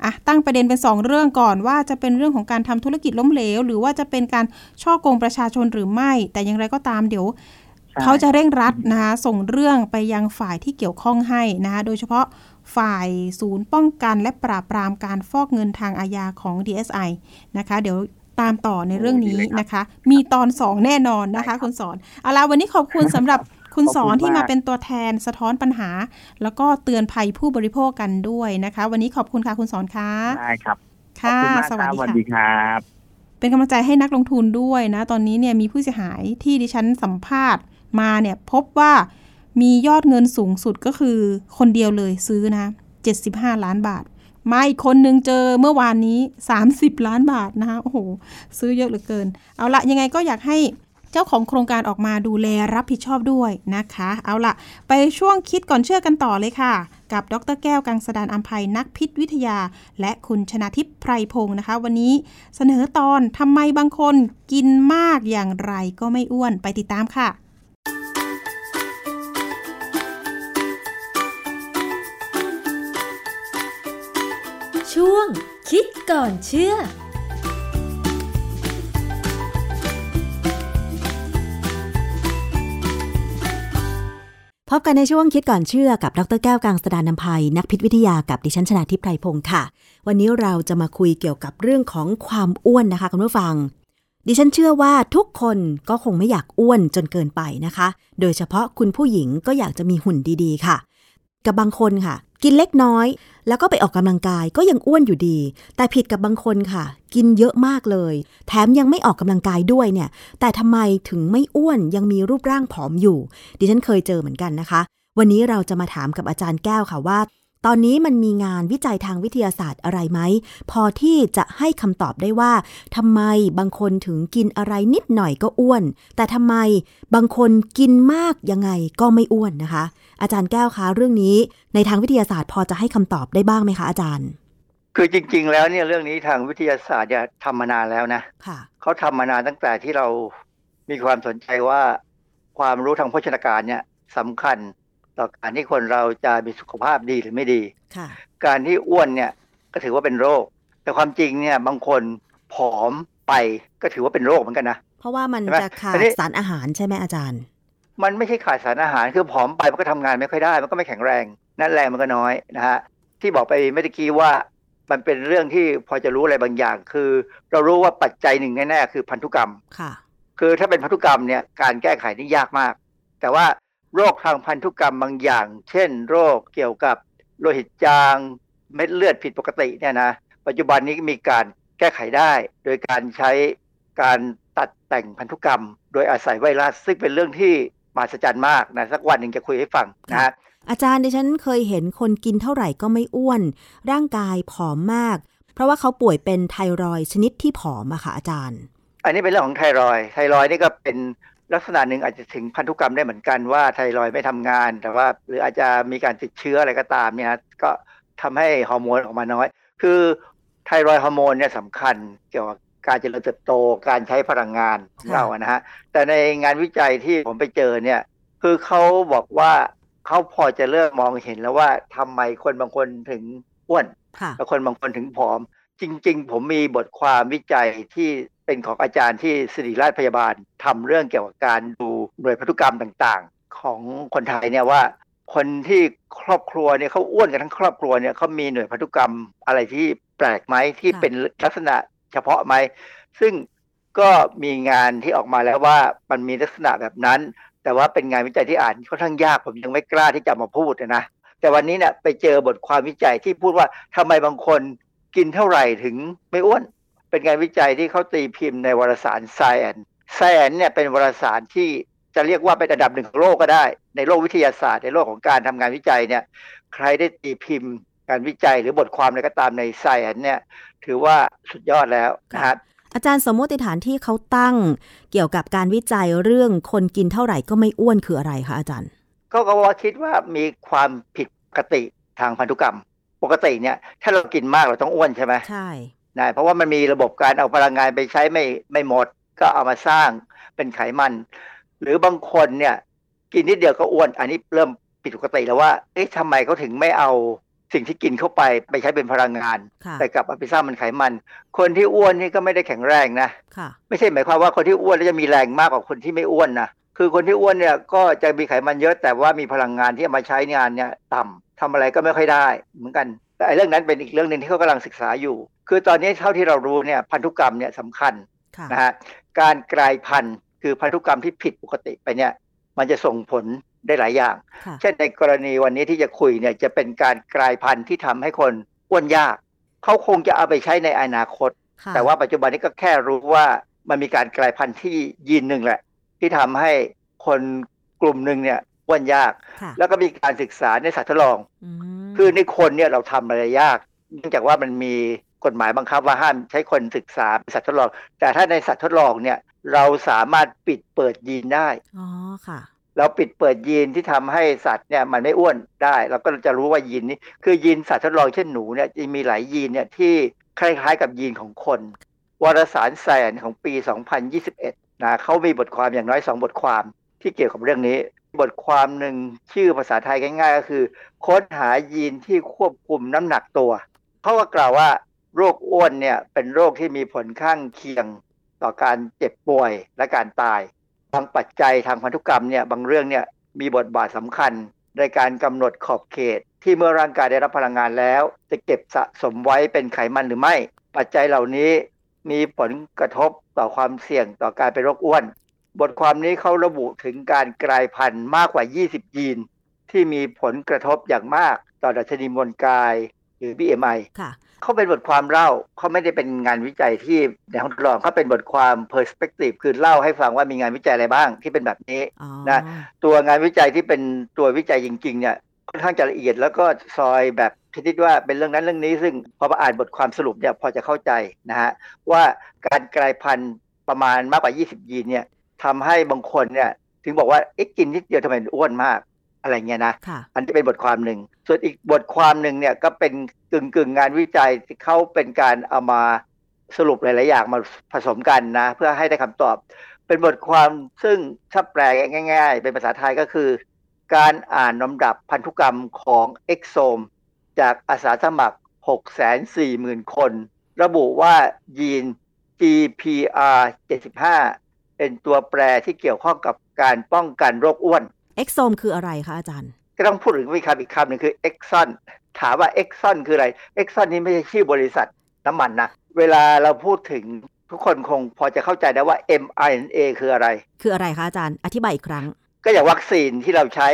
อะตั้งประเด็นเป็น 2 เรื่องก่อนว่าจะเป็นเรื่องของการทำธุรกิจล้มเหลว หรือว่าจะเป็นการช่อโกงประชาชนหรือไม่ แต่อย่างไรก็ตามเดี๋ยวใช่เขาจะเร่งรัดนะคะส่งเรื่องไปยังฝ่ายที่เกี่ยวข้องให้นะคะโดยเฉพาะ ฝ่ายศูนย์ป้องกันและปราบปรามการฟอกเงินทางอาญาของ DSI นะคะ เดี๋ยวตามต่อในเรื่องนี้นะคะ มีตอน 2 แน่นอนนะคะ คุณสอนเอาละวันนี้ขอบคุณสำหรับคุณสอนที่มาเป็นตัวแทนสะท้อนปัญหา แล้วก็เตือนภัยผู้บริโภคกันด้วยนะคะ วันนี้ขอบคุณค่ะคุณสอนค่ะได้ครับขอบค่ะคุณมากสควัสรับดีสวัสค่ะดีครับเป็นกำลังใจให้นักลงทุนด้วยนะ ตอนนี้เนี่ยมีผู้เสียหายที่ดิฉันสัมภาษณ์มาเนี่ยพบว่า มียอดเงินสูงสุดก็คือคนเดียวเลยซื้อนะ 75 ล้านบาท มาอีกคนนึงเจอเมื่อวานนี้ 30 ล้านบาทนะคะโอ้โห ซื้อเยอะเหลือเกิน เอาละยังไงก็อยากให้เจ้าของโครงการออกมาดูแลรับผิดชอบด้วยนะคะ เอาละไปช่วงคิดก่อนเชื่อกันต่อเลยค่ะ กับดรแก้วกังสดานอัมภัยนักพิษวิทยา และคุณชนาทิพย์ไพรพงศ์นะคะ วันนี้เสนอตอนทำไมบางคนกินมากอย่างไรก็ไม่อ้วนไปติดตามค่ะ ช่วง คิดก่อนเชื่อพบกันในช่วงคิดก่อนเชื่อกับดรแก้วกังสดานนภัยนักพิษวิทยากับดิฉันชนาทิพไพรพงศ์ค่ะ วันนี้เราจะมาคุยเกี่ยวกับเรื่องของความอ้วนนะคะคุณผู้ฟัง ดิฉันเชื่อว่าทุกคนก็คงไม่อยากอ้วนจนเกินไปนะคะ โดยเฉพาะคุณผู้หญิงก็อยากจะมีหุ่นดีๆค่ะ กับบางคนค่ะ กินเล็กน้อย แล้วก็ไปออกกำลังกายก็ยังอ้วนอยู่ดี แต่ผิดกับบางคนค่ะ กินเยอะมากเลย แถมยังไม่ออกกำลังกายด้วยเนี่ย แต่ทำไมถึงไม่อ้วนยังมีรูปร่างผอมอยู่ ดิฉันเคยเจอเหมือนกันนะคะ วันนี้เราจะมาถามกับอาจารย์แก้วค่ะว่า ตอนนี้มันมีงานวิจัยทางวิทยาศาสตร์อะไรไหม พอที่จะให้คำตอบได้ว่าทำไมบางคนถึงกินอะไรนิดหน่อยก็อ้วน แต่ทำไมบางคนกินมากยังไงก็ไม่อ้วนนะคะ อาจารย์แก้วคะเรื่องนี้ ในทางวิทยาศาสตร์พอจะให้คำตอบได้บ้างไหมคะอาจารย์ คือจริง ๆ แล้วเนี่ยเรื่องนี้ทางวิทยาศาสตร์เนี่ยทำมานานแล้วนะค่ะเขาทำมานานตั้งแต่ที่เรามีความสนใจว่าความรู้ทางโภชนาการเนี่ยสำคัญ ต่อการที่คนเราจะมีสุขภาพดีหรือไม่ดีค่ะการที่อ้วนเนี่ยก็ถือว่าเป็นโรค แต่ความจริงเนี่ยบางคนผอมไปก็ถือว่าเป็นโรคเหมือนกันนะเพราะว่ามันใช่ไหมจะขาอัดนนี้สารอาหารใช่ไหมอาจารย์ มันไม่ใช่ขาดสารอาหารคือผอมไปมันก็ทำงานไม่ค่อยได้ มันก็ไม่แข็งแรงนั่นแรงมันก็น้อยนะฮะที่บอกไปเมื่อกี้ว่ามันเป็นเรื่องที่พอจะรู้อะไรบางอย่าง คือ เรารู้ว่าปัจจัยหนึ่งแน่ๆคือพันธุกรรมค่ะ คือถ้าเป็นพันธุกรรมเนี่ยการแก้ไขนี่ยากมาก แต่ว่า โรคทางพันธุกรรมบางอย่าง เช่น โรคเกี่ยวกับโลหิตจางเม็ดเลือดผิดปกติเนี่ยนะปัจจุบันนี้มีการแก้ไขได้ โดยการใช้การตัดแต่งพันธุกรรม โดยอาศัยไวรัส ซึ่งเป็นเรื่องที่มหัศจรรย์มากนะสักวันหนึ่งจะคุยให้ฟังนะฮะอาจารย์ดิฉันเคยเห็นคนกินเท่าไหร่ก็ไม่อ้วน ร่างกายผอมมาก เพราะว่าเขาป่วยเป็นไทรอยด์ชนิดที่ผอมอะค่ะอาจารย์ อันนี้เป็นเรื่องของไทรอยด์ไทรอยด์นี่ก็เป็น ลักษณะหนึ่งอาจจะถึงพันธุกรรมได้เหมือนกันว่าไทรอยด์ไม่ทำงาน แต่ว่าหรืออาจจะมีการติดเชื้ออะไรก็ตามเนี่ยนะก็ทำให้ฮอร์โมนออกมาน้อย คือไทรอยด์ฮอร์โมนเนี่ยสำคัญเกี่ยวกับการเจริญเติบโตการใช้พลังงานของค่ะเราอะนะฮะแต่ในงานวิจัยที่ผมไปเจอเนี่ย คือเขาบอกว่าเขาพอจะเริ่มมองเห็นแล้วว่าทำไมคนบางคนถึงอ้วนค่ะแล้วคนบางคนถึงผอม จริง ๆ ผมมีบทความวิจัยที่เป็นของอาจารย์ที่ศิริราชพยาบาลทำเรื่องเกี่ยวกับการดูหน่วยพันธุกรรมต่างๆ ของคนไทยเนี่ยว่า คนที่ครอบครัวเนี่ยเขาอ้วนกันทั้งครอบครัวเนี่ยเขามีหน่วยพันธุกรรมอะไรที่แปลกไหมที่ค่ะเป็นลักษณะเฉพาะไหม ซึ่งก็มีงานที่ออกมาแล้วว่ามันมีลักษณะแบบนั้น แต่ว่าเป็นงานวิจัยที่อ่านค่อนข้างยากผมยังไม่กล้าที่จะมาพูดนะแต่วันนี้เนี่ยไปเจอบทความวิจัยที่พูดว่าทำไมบางคน กินเท่าไหร่ถึงไม่อ้วน เป็นงานวิจัยที่เขาตีพิมพ์ในวารสาร Science Science เนี่ยเป็นวารสารที่จะเรียกว่าเป็นอันดับหนึ่งของโลกก็ได้ ในโลกวิทยาศาสตร์ ในโลกของการทำงานวิจัยเนี่ย ใครได้ตีพิมพ์การวิจัยหรือบทความอะไรก็ตามในไซแอนเนี่ย ถือว่าสุดยอดแล้วนะครับอาจารย์สมมติฐานที่เขาตั้ง เกี่ยวกับการวิจัยเรื่องคนกินเท่าไหร่ก็ไม่อ้วนคืออะไรคะอาจารย์เขาก็ว่าคิดว่ามีความผิดปกติทางพันธุกรรม ปกติเนี่ย ถ้าเรากินมากเราต้องอ้วนใช่ไหมใช่นะเพราะว่ามันมีระบบการเอาพลังงานไปใช้ไม่ไม่หมด ก็เอามาสร้างเป็นไขมัน หรือบางคนเนี่ย กินนิดเดียวก็อ้วน อันนี้เริ่มผิดปกติแล้วว่า เอ๊ะทำไมเขาถึงไม่เอาสิ่งที่กินเข้าไปไปใช้เป็นพลังงานค่ะแต่กลับเอาไปสร้างเป็นไขมัน คนที่อ้วนนี่ก็ไม่ได้แข็งแรงนะค่ะไม่ใช่หมายความว่าคนที่อ้วนแล้วจะมีแรงมากกว่าคนที่ไม่อ้วนนะคือคนที่อ้วนเนี่ยก็จะมีไขมันเยอะแต่ว่ามีพลังงานที่เอามาใช้งานเนี่ยต่ำ ทำอะไรก็ไม่ค่อยได้เหมือนกันแต่ไอ้เรื่องนั้นเป็นอีกเรื่องหนึ่งที่เขากำลังศึกษาอยู่ คือตอนนี้เท่าที่เรารู้เนี่ยพันธุกรรมเนี่ยสำคัญค่ะนะฮะการกลายพันธุ์คือพันธุกรรมที่ผิดปกติไปเนี่ยมันจะส่งผลได้หลายอย่างค่ะเช่นในกรณีวันนี้ที่จะคุยเนี่ยจะเป็นการกลายพันธุ์ที่ทำให้คนอ้วนยาก เขาคงจะเอาไปใช้ในอนาคตค่ะแต่ว่าปัจจุบันนี้ก็แค่รู้ว่ามันมีการกลายพันธุ์ที่ยีนหนึ่งแหละ ที่ทำให้คนกลุ่มหนึ่งเนี่ย อ้วนยากค่ะแล้วก็มีการศึกษาในสัตว์ทดลองอืมคือในคนเนี่ยเราทำอะไรยาก เนื่องจากว่ามันมีกฎหมายบังคับว่าห้ามใช้คนศึกษาเป็นสัตว์ทดลอง แต่ถ้าในสัตว์ทดลองเนี่ยเราสามารถปิดเปิดยีนได้อ๋อค่ะเราปิดเปิดยีนที่ทำให้สัตว์เนี่ยมันไม่อ้วนได้ เราก็จะรู้ว่ายีนนี้คือยีนสัตว์ทดลองเช่นหนูเนี่ยจะมีหลายยีนเนี่ยที่คล้ายๆกับยีนของคน วารสารแสนของปี 2021นะเขามีบทความอย่างน้อย 2 บทความที่เกี่ยวกับเรื่องนี้ บทความหนึ่งชื่อภาษาไทยง่ายๆ ก็คือ ค้นหายีนที่ควบคุมน้ำหนักตัว เขาก็กล่าวว่าโรคอ้วนเนี่ยเป็นโรคที่มีผลข้างเคียงต่อการเจ็บป่วยและการตายบางปัจจัยทางพันธุกรรมเนี่ยบางเรื่องเนี่ยมีบทบาทสำคัญในการกำหนดขอบเขต ที่เมื่อร่างกายได้รับพลังงานแล้ว จะเก็บสะสมไว้เป็นไขมันหรือไม่ ปัจจัยเหล่านี้มีผลกระทบต่อความเสี่ยงต่อการเป็นโรคอ้วน บทความนี้เขาระบุถึงการกลายพันธุ์มากกว่า 20 ยีน ที่มีผลกระทบอย่างมากต่อดัชนีมวลกายหรือ BMI ค่ะเขาเป็นบทความเล่าเขาไม่ได้เป็นงานวิจัยที่ในห้องทดลองเขาเป็นบทความ perspective คือเล่าให้ฟังว่ามีงานวิจัยอะไรบ้างที่เป็นแบบนี้อ๋อนะตัวงานวิจัยที่เป็นตัววิจัยจริงๆเนี่ยค่อนข้างจะละเอียดแล้วก็ซอยแบบชนิดว่าเป็นเรื่องนั้นเรื่องนี้ ซึ่งพอมาอ่านบทความสรุปเนี่ยพอจะเข้าใจนะฮะว่าการกลายพันธุ์ประมาณมากกว่า 20 ยีนเนี่ย ทำให้บางคนเนี่ย ถึงบอกว่าเอ๊ะกินนิดเดียวทำไมอ้วนมากอะไรเงี้ยนะค่ะอันนี้เป็นบทความหนึ่ง ส่วนอีกบทความหนึ่งเนี่ยก็เป็นกึ่งกึ่งๆงานวิจัยที่เขาเป็นการเอามาสรุปหลาย ๆ อย่างมาผสมกันนะ เพื่อให้ได้คำตอบ เป็นบทความซึ่งถ้าแปลง่าย ๆ เป็นภาษาไทยก็คือ การอ่านลำดับพันธุกรรมของเอ็กโซม จากอาสาสมัคร 640,000 คน ระบุว่ายีน GPR 75 เป็นตัวแปรที่เกี่ยวข้องกับการป้องกันโรคอ้วนเอ็กโซมคืออะไรคะอาจารย์ก็ต้องพูดถึงมีคำอีกคำหนึ่งคือ Exxon ถามว่า Exxon คืออะไร Exxon นี่ไม่ใช่ชื่อบริษัทน้ำมันนะเวลาเราพูดถึงทุกคนคงพอจะเข้าใจได้ว่า mRNA คืออะไร คืออะไรคะอาจารย์ อธิบายอีกครั้ง ก็อย่างวัคซีนที่เราใช้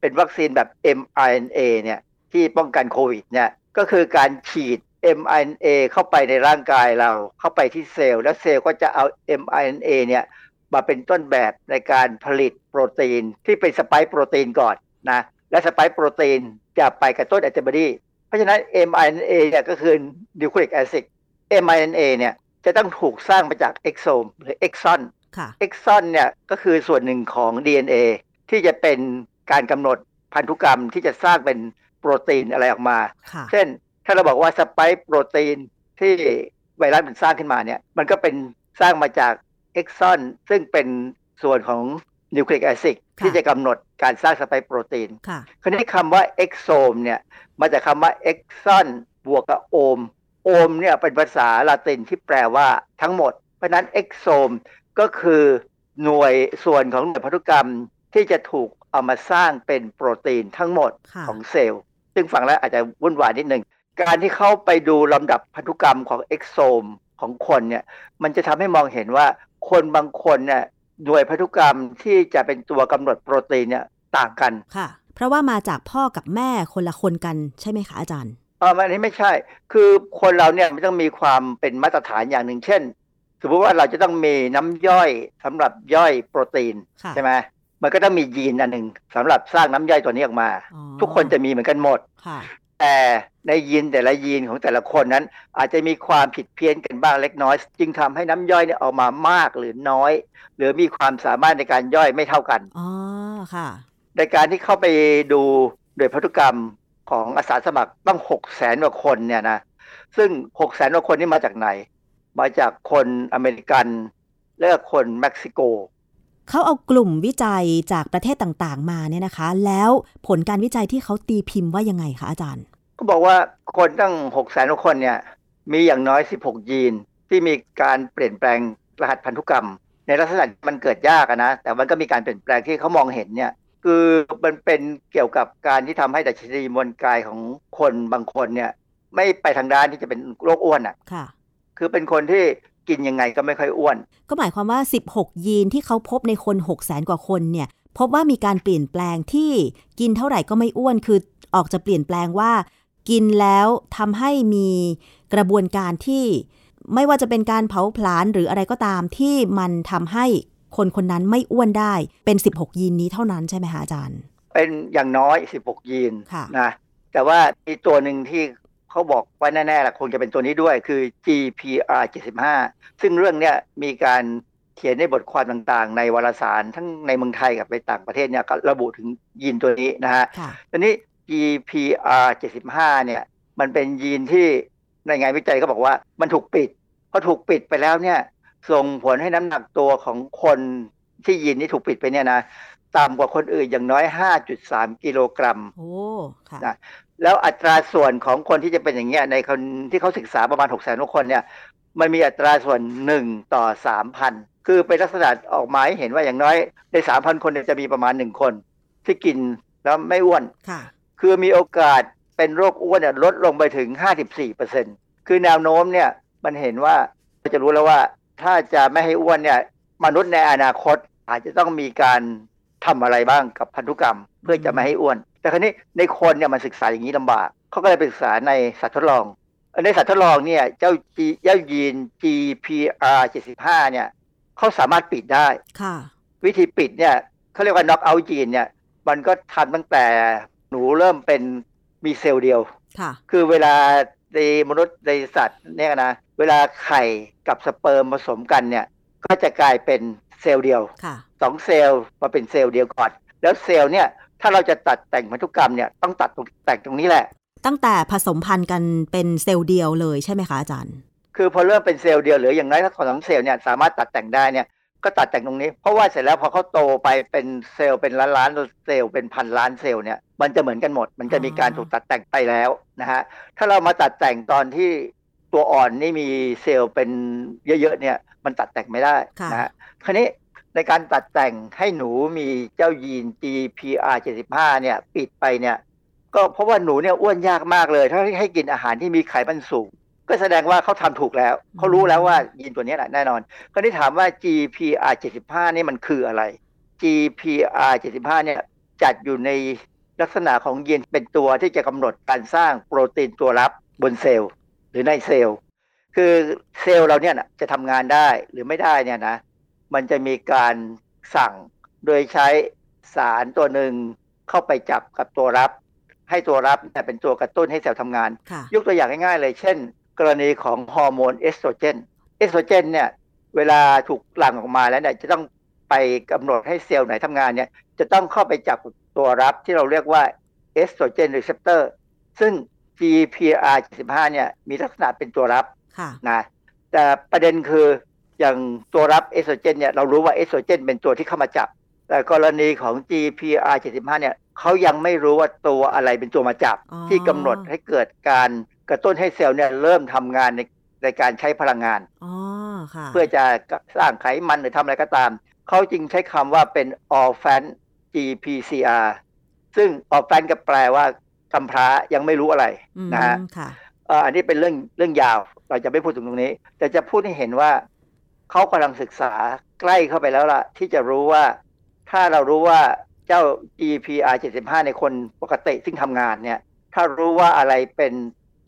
เป็นวัคซีนแบบ mRNA เนี่ยที่ป้องกันโควิดเนี่ยก็คือการฉีด mRNA เข้าไปในร่างกายเราเข้าไปที่เซลล์ แล้วเซลล์ก็จะเอา mRNA เนี่ย มาเป็นต้นแบบในการผลิตโปรตีนที่เป็น spike protein ก่อนนะและ spike protein จะไปกระตุ้นแอนติบอดีเพราะฉะนั้น mRNA เนี่ยก็คือ nucleic acid mRNA เนี่ยจะต้องถูกสร้างมาจาก exome หรือ exonค่ะ exon เนี่ยก็คือส่วนหนึ่งของ DNA ที่จะเป็นการกำหนดพันธุกรรมที่จะสร้างเป็นโปรตีนอะไรออกมาค่ะเช่นถ้าเราบอกว่า spike protein ที่ไวรัสมันสร้างขึ้นมาเนี่ยมันก็เป็นสร้างมาจาก exon ซึ่งเป็นส่วนของ nucleic acid ที่จะกำหนดการสร้าง spike protein ค่ะคราวนี้คำว่า exome เนี่ยมาจากคำว่า exon บวกกับ ome ome เนี่ยเป็นภาษาละตินที่แปลว่าทั้งหมด เพราะฉะนั้น exome ก็คือหน่วยส่วนของหน่วยพันธุกรรมที่จะถูกเอามาสร้างเป็นโปรตีนทั้งหมดค่ะของเซลล์ ซึ่งฟังแล้วอาจจะวุ่นวายนิดนึงการที่เขาไปดูลำดับพันธุกรรมของ exome ของคนเนี่ย มันจะทำให้มองเห็นว่า คนบางคนเนี่ยหน่วยพันธุกรรมที่จะเป็นตัวกำหนดโปรตีนเนี่ยต่างกันค่ะ เพราะว่ามาจากพ่อกับแม่คนละคนกันใช่ไหมคะอาจารย์เอออันนี้ไม่ใช่ คือคนเราเนี่ยมันต้องมีความเป็นมาตรฐานอย่างหนึ่งเช่นสมมติว่าเราจะต้องมีน้ำย่อยสำหรับย่อยโปรตีนค่ะใช่ไหมมันก็ต้องมียีนอันหนึ่งสำหรับสร้างน้ำย่อยตัวนี้ออกมาอ๋อทุกคนจะมีเหมือนกันหมดค่ะ แต่ในยีนแต่ละยีนของแต่ละคนนั้น อาจจะมีความผิดเพี้ยนกันบ้างเล็กน้อย จึงทำให้น้ำย่อยเนี่ยออกมามากหรือน้อย หรือมีความสามารถในการย่อยไม่เท่ากันอ๋อค่ะในการที่เข้าไปดูโดยพันธุกรรมของอาสาสมัครตั้งหกแสนกว่าคนเนี่ยนะซึ่งหกแสนกว่าคนนี่มาจากไหน มาจากคนอเมริกันและคนเม็กซิโก เขาเอากลุ่มวิจัยจากประเทศต่างๆ มาเนี่ยนะคะ แล้วผลการวิจัยที่เขาตีพิมพ์ว่ายังไงคะอาจารย์ ก็บอกว่าคนตั้งหกแสนกว่าคนเนี่ยมีอย่างน้อย 16 ยีน ที่มีการเปลี่ยนแปลงรหัสพันธุกรรม ในลักษณะมันเกิดยากอะนะ แต่มันก็มีการเปลี่ยนแปลงที่เขามองเห็นเนี่ยคือมันเป็นเกี่ยวกับการที่ทำให้ดัชนีมวลกายของคนบางคนเนี่ย ไม่ไปทางด้านที่จะเป็นโรคอ้วนอะค่ะ คือเป็นคนที่ กินยังไงก็ไม่ค่อยอ้วน ก็หมายความว่า 16 ยีนที่เขาพบในคน6 0แสนกว่าคนเนี่ย พบว่ามีการเปลี่ยนแปลงที่กินเท่าไหร่ก็ไม่อ้วนคือออกจะเปลี่ยนแปลงว่า กินแล้วทำให้มีกระบวนการที่ไม่ว่าจะเป็นการเผาผลาญหรืออะไรก็ตามที่มันทำให้คนคนนั้นไม่อ้วนได้เป็น 16 ยีนนี้เท่านั้นใช่ไหมคะอาจารย์ เป็นอย่างน้อย 16 ยีนค่ะนะแต่ว่ามีตัวหนึ่งที่ เขาบอกว่าแน่ๆล่ะคงจะเป็นตัวนี้ด้วยคือ GPR 75 ซึ่งเรื่องเนี้ยมีการเขียนในบทความต่างๆ ในวารสารทั้งในเมืองไทยกับในต่างประเทศเนี่ยก็ระบุถึงยีนตัวนี้นะฮะค่ะทีนี้ GPR 75 เนี่ย มันเป็นยีนที่ในงานวิจัยก็บอกว่ามันถูกปิดพอถูกปิดไปแล้วเนี่ย ส่งผลให้น้ำหนักตัวของคนที่ยีนนี้ถูกปิดไปเนี่ยนะต่ำกว่าคนอื่นอย่างน้อย 5.3 กิโลกรัมโอ้ค่ะนะ แล้วอัตราส่วนของคนที่จะเป็นอย่างเงี้ยในคนที่เขาศึกษาประมาณ6 0 0 0 0 0คนเนี่ย มันมีอัตราส่วน1ต่อ3,000คือเป็นลักษณะออกมาให้เห็นว่าอย่างน้อยใน3,000คนเนี่ยจะมีประมาณ1คน ที่กินแล้วไม่อ้วนค่ะคือมีโอกาสเป็นโรคอ้วนเนี่ยลดลงไปถึง54%คือแนวโน้มเนี่ยมันเห็นว่าเราจะรู้แล้วว่าถ้าจะไม่ให้อ้วนเนี่ย มนุษย์ในอนาคตอาจจะต้องมีการทำอะไรบ้างกับพันธุกรรม เพื่อจะไม่ให้อ้วน แต่คราวนี้ในคนเนี่ยมันศึกษาอย่างนี้ลำบากเขาก็เลยไปศึกษาในสัตว์ทดลองในสัตว์ทดลองเนี่ยเจ้า G เจ้ายีน GPR 75เนี่ยเขาสามารถปิดได้ค่ะวิธีปิดเนี่ยเขาเรียกว่า knock out gene เนี่ยมันก็ทำตั้งแต่หนูเริ่มเป็นมีเซลล์เดียวค่ะคือเวลาในมนุษย์ในสัตว์เนี่ยนะเวลาไข่กับสเปิร์มผสมกันเนี่ยก็จะกลายเป็นเซลล์เดียวค่ะสองเซลล์มาเป็นเซลล์เดียวก่อน แล้วเซลล์เนี่ย ถ้าเราจะตัดแต่งพันธุกรรมเนี่ยต้องตัดตรงแต่งตรงนี้แหละ ตั้งแต่ผสมพันธุ์กันเป็นเซลล์เดียวเลยใช่ไหมคะอาจารย์ คือพอเริ่มเป็นเซลล์เดียวหรืออย่างน้อยถ้าสองเซลล์เนี่ยสามารถตัดแต่งได้เนี่ยก็ตัดแต่งตรงนี้ เพราะว่าเสร็จแล้วพอเขาโตไปเป็นเซลล์เป็นล้านล้านๆเซลล์เป็นพันล้านเซลล์เนี่ยมันจะเหมือนกันหมด มันจะมีการถูกตัดแต่งไปแล้วนะฮะถ้าเรามาตัดแต่งตอนที่ตัวอ่อนนี่มีเซลล์เป็นเยอะๆเนี่ยมันตัดแต่งไม่ได้ค่ะนะฮะคราวนี้ ในการตัดแต่งให้หนูมีเจ้ายีน GPR 75 เนี่ยปิดไปเนี่ยก็เพราะว่าหนูเนี่ยอ้วนยากมากเลยถ้าให้กินอาหารที่มีไขมันสูง ก็แสดงว่าเขาทำถูกแล้ว เขารู้แล้วว่ายีนตัวนี้แหละแน่นอนคราวนี้ถามว่า GPR 75 นี่มันคืออะไร GPR 75 เนี่ยจัดอยู่ในลักษณะของยีนเป็นตัวที่จะกำหนดการสร้างโปรตีนตัวรับบนเซลล์หรือในเซลล์ คือเซลล์เราเนี่ยจะทำงานได้หรือไม่ได้เนี่ยนะ มันจะมีการสั่งโดยใช้สารตัวหนึ่งเข้าไปจับกับตัวรับ ให้ตัวรับเนี่ยเป็นตัวกระตุ้นให้เซลล์ทำงานค่ะยกตัวอย่างง่ายๆเลย เช่น กรณีของฮอร์โมนเอสโตรเจนเอสโตรเจนเนี่ยเวลาถูกหลั่งออกมาแล้วเนี่ยจะต้องไปกำหนดให้เซลล์ไหนทำงานเนี่ยจะต้องเข้าไปจับตัวรับที่เราเรียกว่า estrogen receptor ซึ่ง GPR 75 เนี่ยมีลักษณะเป็นตัวรับค่ะนะแต่ประเด็นคือ อย่างตัวรับเอสโตรเจนเนี่ยเรารู้ว่าเอสโตรเจนเป็นตัวที่เข้ามาจับ แต่กรณีของ GPR 75เนี่ยเขายังไม่รู้ว่าตัวอะไรเป็นตัวมาจับอ๋อที่กำหนดให้เกิดการกระตุ้นให้เซลล์เนี่ยเริ่มทำงานในในการใช้พลังงานอ๋อค่ะเพื่อจะสร้างไขมันหรือทำอะไรก็ตาม เขาจึงใช้คำว่าเป็น orphan GPCR ซึ่ง orphan ก็แปลว่ากำพร้ายังไม่รู้อะไรอืมนะฮะค่ะเอ่ออันนี้เป็นเรื่องเรื่องยาว เราจะไม่พูดถึงตรงนี้ แต่จะพูดให้เห็นว่า เขากำลังศึกษาใกล้เข้าไปแล้วล่ะ ที่จะรู้ว่าถ้าเรารู้ว่าเจ้า GPR 75 ในคนปกติซึ่งทำงานเนี่ย ถ้ารู้ว่าอะไรเป็น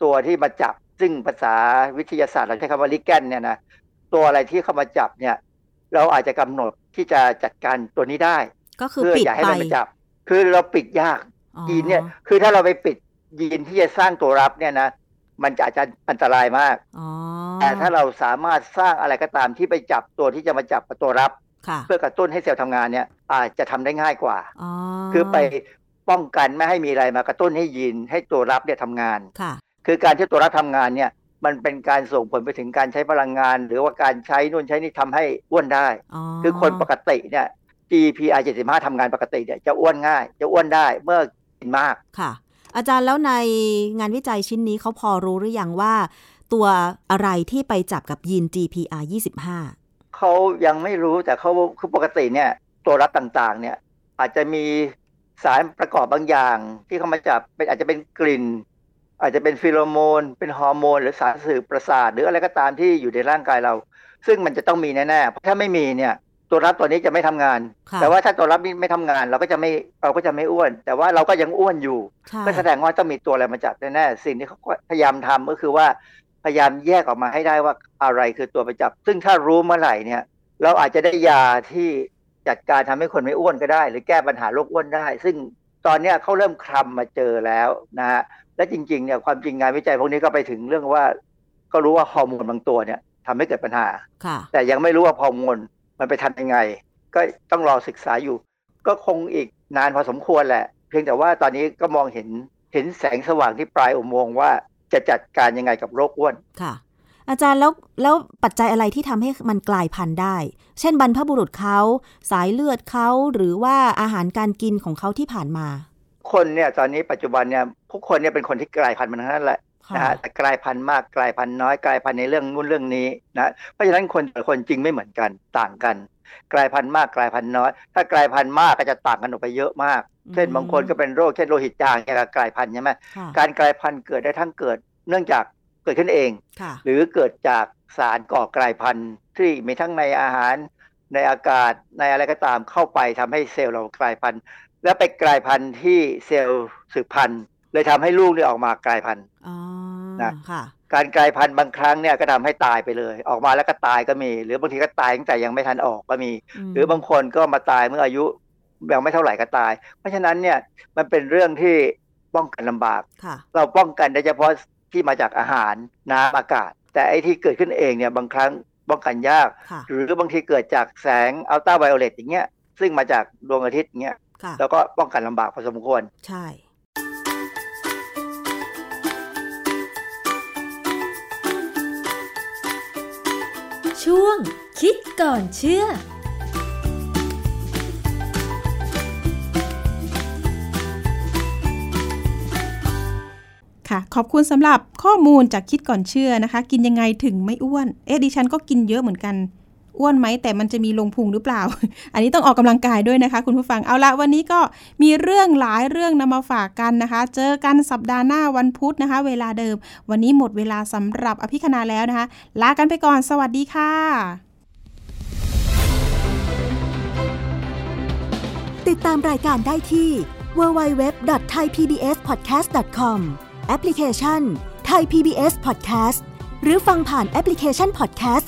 ตัวที่มาจับ ซึ่งภาษาวิทยาศาสตร์เราใช้คำว่าลิแกนเนี่ยนะตัวอะไรที่เข้ามาจับเนี่ย เราอาจจะกำหนดที่จะจัดการตัวนี้ได้ ก็คือเพื่อปิดอย่าให้ไปมันมาจับ คือเราปิดยากอ๋อยีนเนี่ย คือถ้าเราไปปิดยีนที่จะสร้างตัวรับเนี่ยนะ มันจะอาจจะอันตรายมากอ๋อแต่ถ้าเราสามารถสร้างอะไรก็ตามที่ไปจับตัวที่จะมาจับตัวรับค่ะเพื่อกระตุ้นให้เซลล์ทำงานเนี่ยอาจจะทำได้ง่ายกว่าอ๋อคือไปป้องกันไม่ให้มีอะไรมากระตุ้นให้ยีนให้ตัวรับเนี่ยทำงานค่ะคือการที่ตัวรับทำงานเนี่ยมันเป็นการส่งผลไปถึงการใช้พลังงาน หรือว่าการใช้นู่นใช้นี่ทำให้อ้วนได้อ๋อคือคนปกติเนี่ย GPR 75ทำงานปกติเนี่ยจะอ้วนง่าย จะอ้วนได้เมื่อกินมากค่ะ อาจารย์แล้วในงานวิจัยชิ้นนี้เขาพอรู้หรือยังว่า ตัวอะไรที่ไปจับกับยีน GPR 25เขายังไม่รู้แต่เขาคือปกติเนี่ย ตัวรับต่างๆ เนี่ย อาจจะมีสารประกอบบางอย่าง ที่เขามาจับเป็นอาจจะเป็นกลิ่น อาจจะเป็นฟิโลโมน เป็นฮอร์โมน หรือสารสื่อประสาท หรืออะไรก็ตามที่อยู่ในร่างกายเรา ซึ่งมันจะต้องมีแน่ๆเพราะถ้าไม่มีเนี่ย ตัวรับตัวนี้จะไม่ทำงานค่ะแต่ว่าถ้าตัวรับนี้ไม่ทำงาน เราก็จะไม่เราก็จะไม่อ้วน แต่ว่าเราก็ยังอ้วนอยู่ใช่ก็แสดงว่าต้องมีตัวอะไรมาจับแน่ๆสิ่งที่เขาพยายามทำก็คือว่าพยายามแยกออกมาให้ได้ว่าอะไรคือตัวไปจับ ซึ่งถ้ารู้เมื่อไหร่เนี่ย เราอาจจะได้ยาที่จัดการทำให้คนไม่อ้วนก็ได้ หรือแก้ปัญหาโรคอ้วนได้ ซึ่งตอนเนี้ยเขาเริ่มคลำมาเจอแล้วนะฮะและจริงๆเนี่ยความจริงงานวิจัยพวกนี้ก็ไปถึงเรื่องว่า ก็รู้ว่าฮอร์โมนบางตัวเนี่ยทำให้เกิดปัญหาค่ะแต่ยังไม่รู้ว่าฮอร์โมน มันไปทำยังไง ก็ต้องรอศึกษาอยู่ ก็คงอีกนานพอสมควรแหละ เพียงแต่ว่าตอนนี้ก็มองเห็นเห็นแสงสว่างที่ปลายอุโมงค์ว่าจะจัดการยังไงกับโรคอ้วนค่ะ อาจารย์แล้วแล้วปัจจัยอะไรที่ทำให้มันกลายพันธุ์ได้ เช่นบรรพบุรุษเขาสายเลือดเขาหรือว่าอาหารการกินของเขาที่ผ่านมา คนเนี่ยตอนนี้ปัจจุบันเนี่ยทุกคนเนี่ยเป็นคนที่กลายพันธุ์มาทั้งนั้นแหละค่ะ นะฮะแต่กลายพันธุ์มากกลายพันธุ์น้อยกลายพันธุ์ในเรื่องนู้นเรื่องนี้นะเพราะฉะนั้นคนแต่ละคนจริงไม่เหมือนกันต่างกัน กลายพันธุ์มากกลายพันธุ์น้อย ถ้ากลายพันธุ์มากก็จะต่างกันออกไปเยอะมาก เช่นบางคนก็เป็นโรคเช่นโลหิตจางเนี่ยก็กลายพันธุ์ใช่ไหมค่ะการกลายพันธุ์เกิดได้ทั้งเกิดเนื่องจากเกิดขึ้นเองค่ะหรือเกิดจากสารก่อกลายพันธุ์ที่มีทั้งในอาหารในอากาศในอะไรก็ตามเข้าไปทำให้เซลล์เรากลายพันธุ์ แล้วไปกลายพันธุ์ที่เซลล์สืบพันธุ์เลยทำให้ลูกเนี่ยออกมากลายพันธุ์อ๋อ นะค่ะการกลายพันธุ์บางครั้งเนี่ยก็ทำให้ตายไปเลย ออกมาแล้วก็ตายก็มี หรือบางทีก็ตายตั้งแต่ยังไม่ทันออกก็มีมหรือบางคนก็มาตายเมื่ออายุยังไม่เท่าไหร่ก็ตาย เพราะฉะนั้นเนี่ยมันเป็นเรื่องที่ป้องกันลำบากค่ะเราป้องกันได้เฉพาะที่มาจากอาหารน้ำอากาศ แต่ไอ้ที่เกิดขึ้นเองเนี่ยบางครั้งป้องกันยากค่ะหรือบางทีเกิดจากแสงอัลตราไวโอเลตอย่างเงี้ยซึ่งมาจากดวงอาทิตย์อย่างเงี้ยค่ะแล้วก็ป้องกันลำบากพอสมควรใช่ ช่วง คิดก่อนเชื่อค่ะขอบคุณสำหรับข้อมูลจากคิดก่อนเชื่อนะคะ กินยังไงถึงไม่อ้วน เอ๊ะดิฉันก็กินเยอะเหมือนกัน อ้วนไหมแต่มันจะมีลงพุงหรือเปล่า อันนี้ต้องออกกำลังกายด้วยนะคะ คุณผู้ฟังเอาละวันนี้ก็มีเรื่องหลายเรื่องนำมาฝากกันนะคะ เจอกันสัปดาห์หน้าวันพุธนะคะ เวลาเดิม วันนี้หมดเวลาสำหรับอภิคณาแล้วนะคะ ลากันไปก่อนสวัสดีค่ะ ติดตามรายการได้ที่ www.thaipbspodcast.com แอปพลิเคชัน Thai PBS Podcast หรือฟังผ่านแอปพลิเคชัน Podcast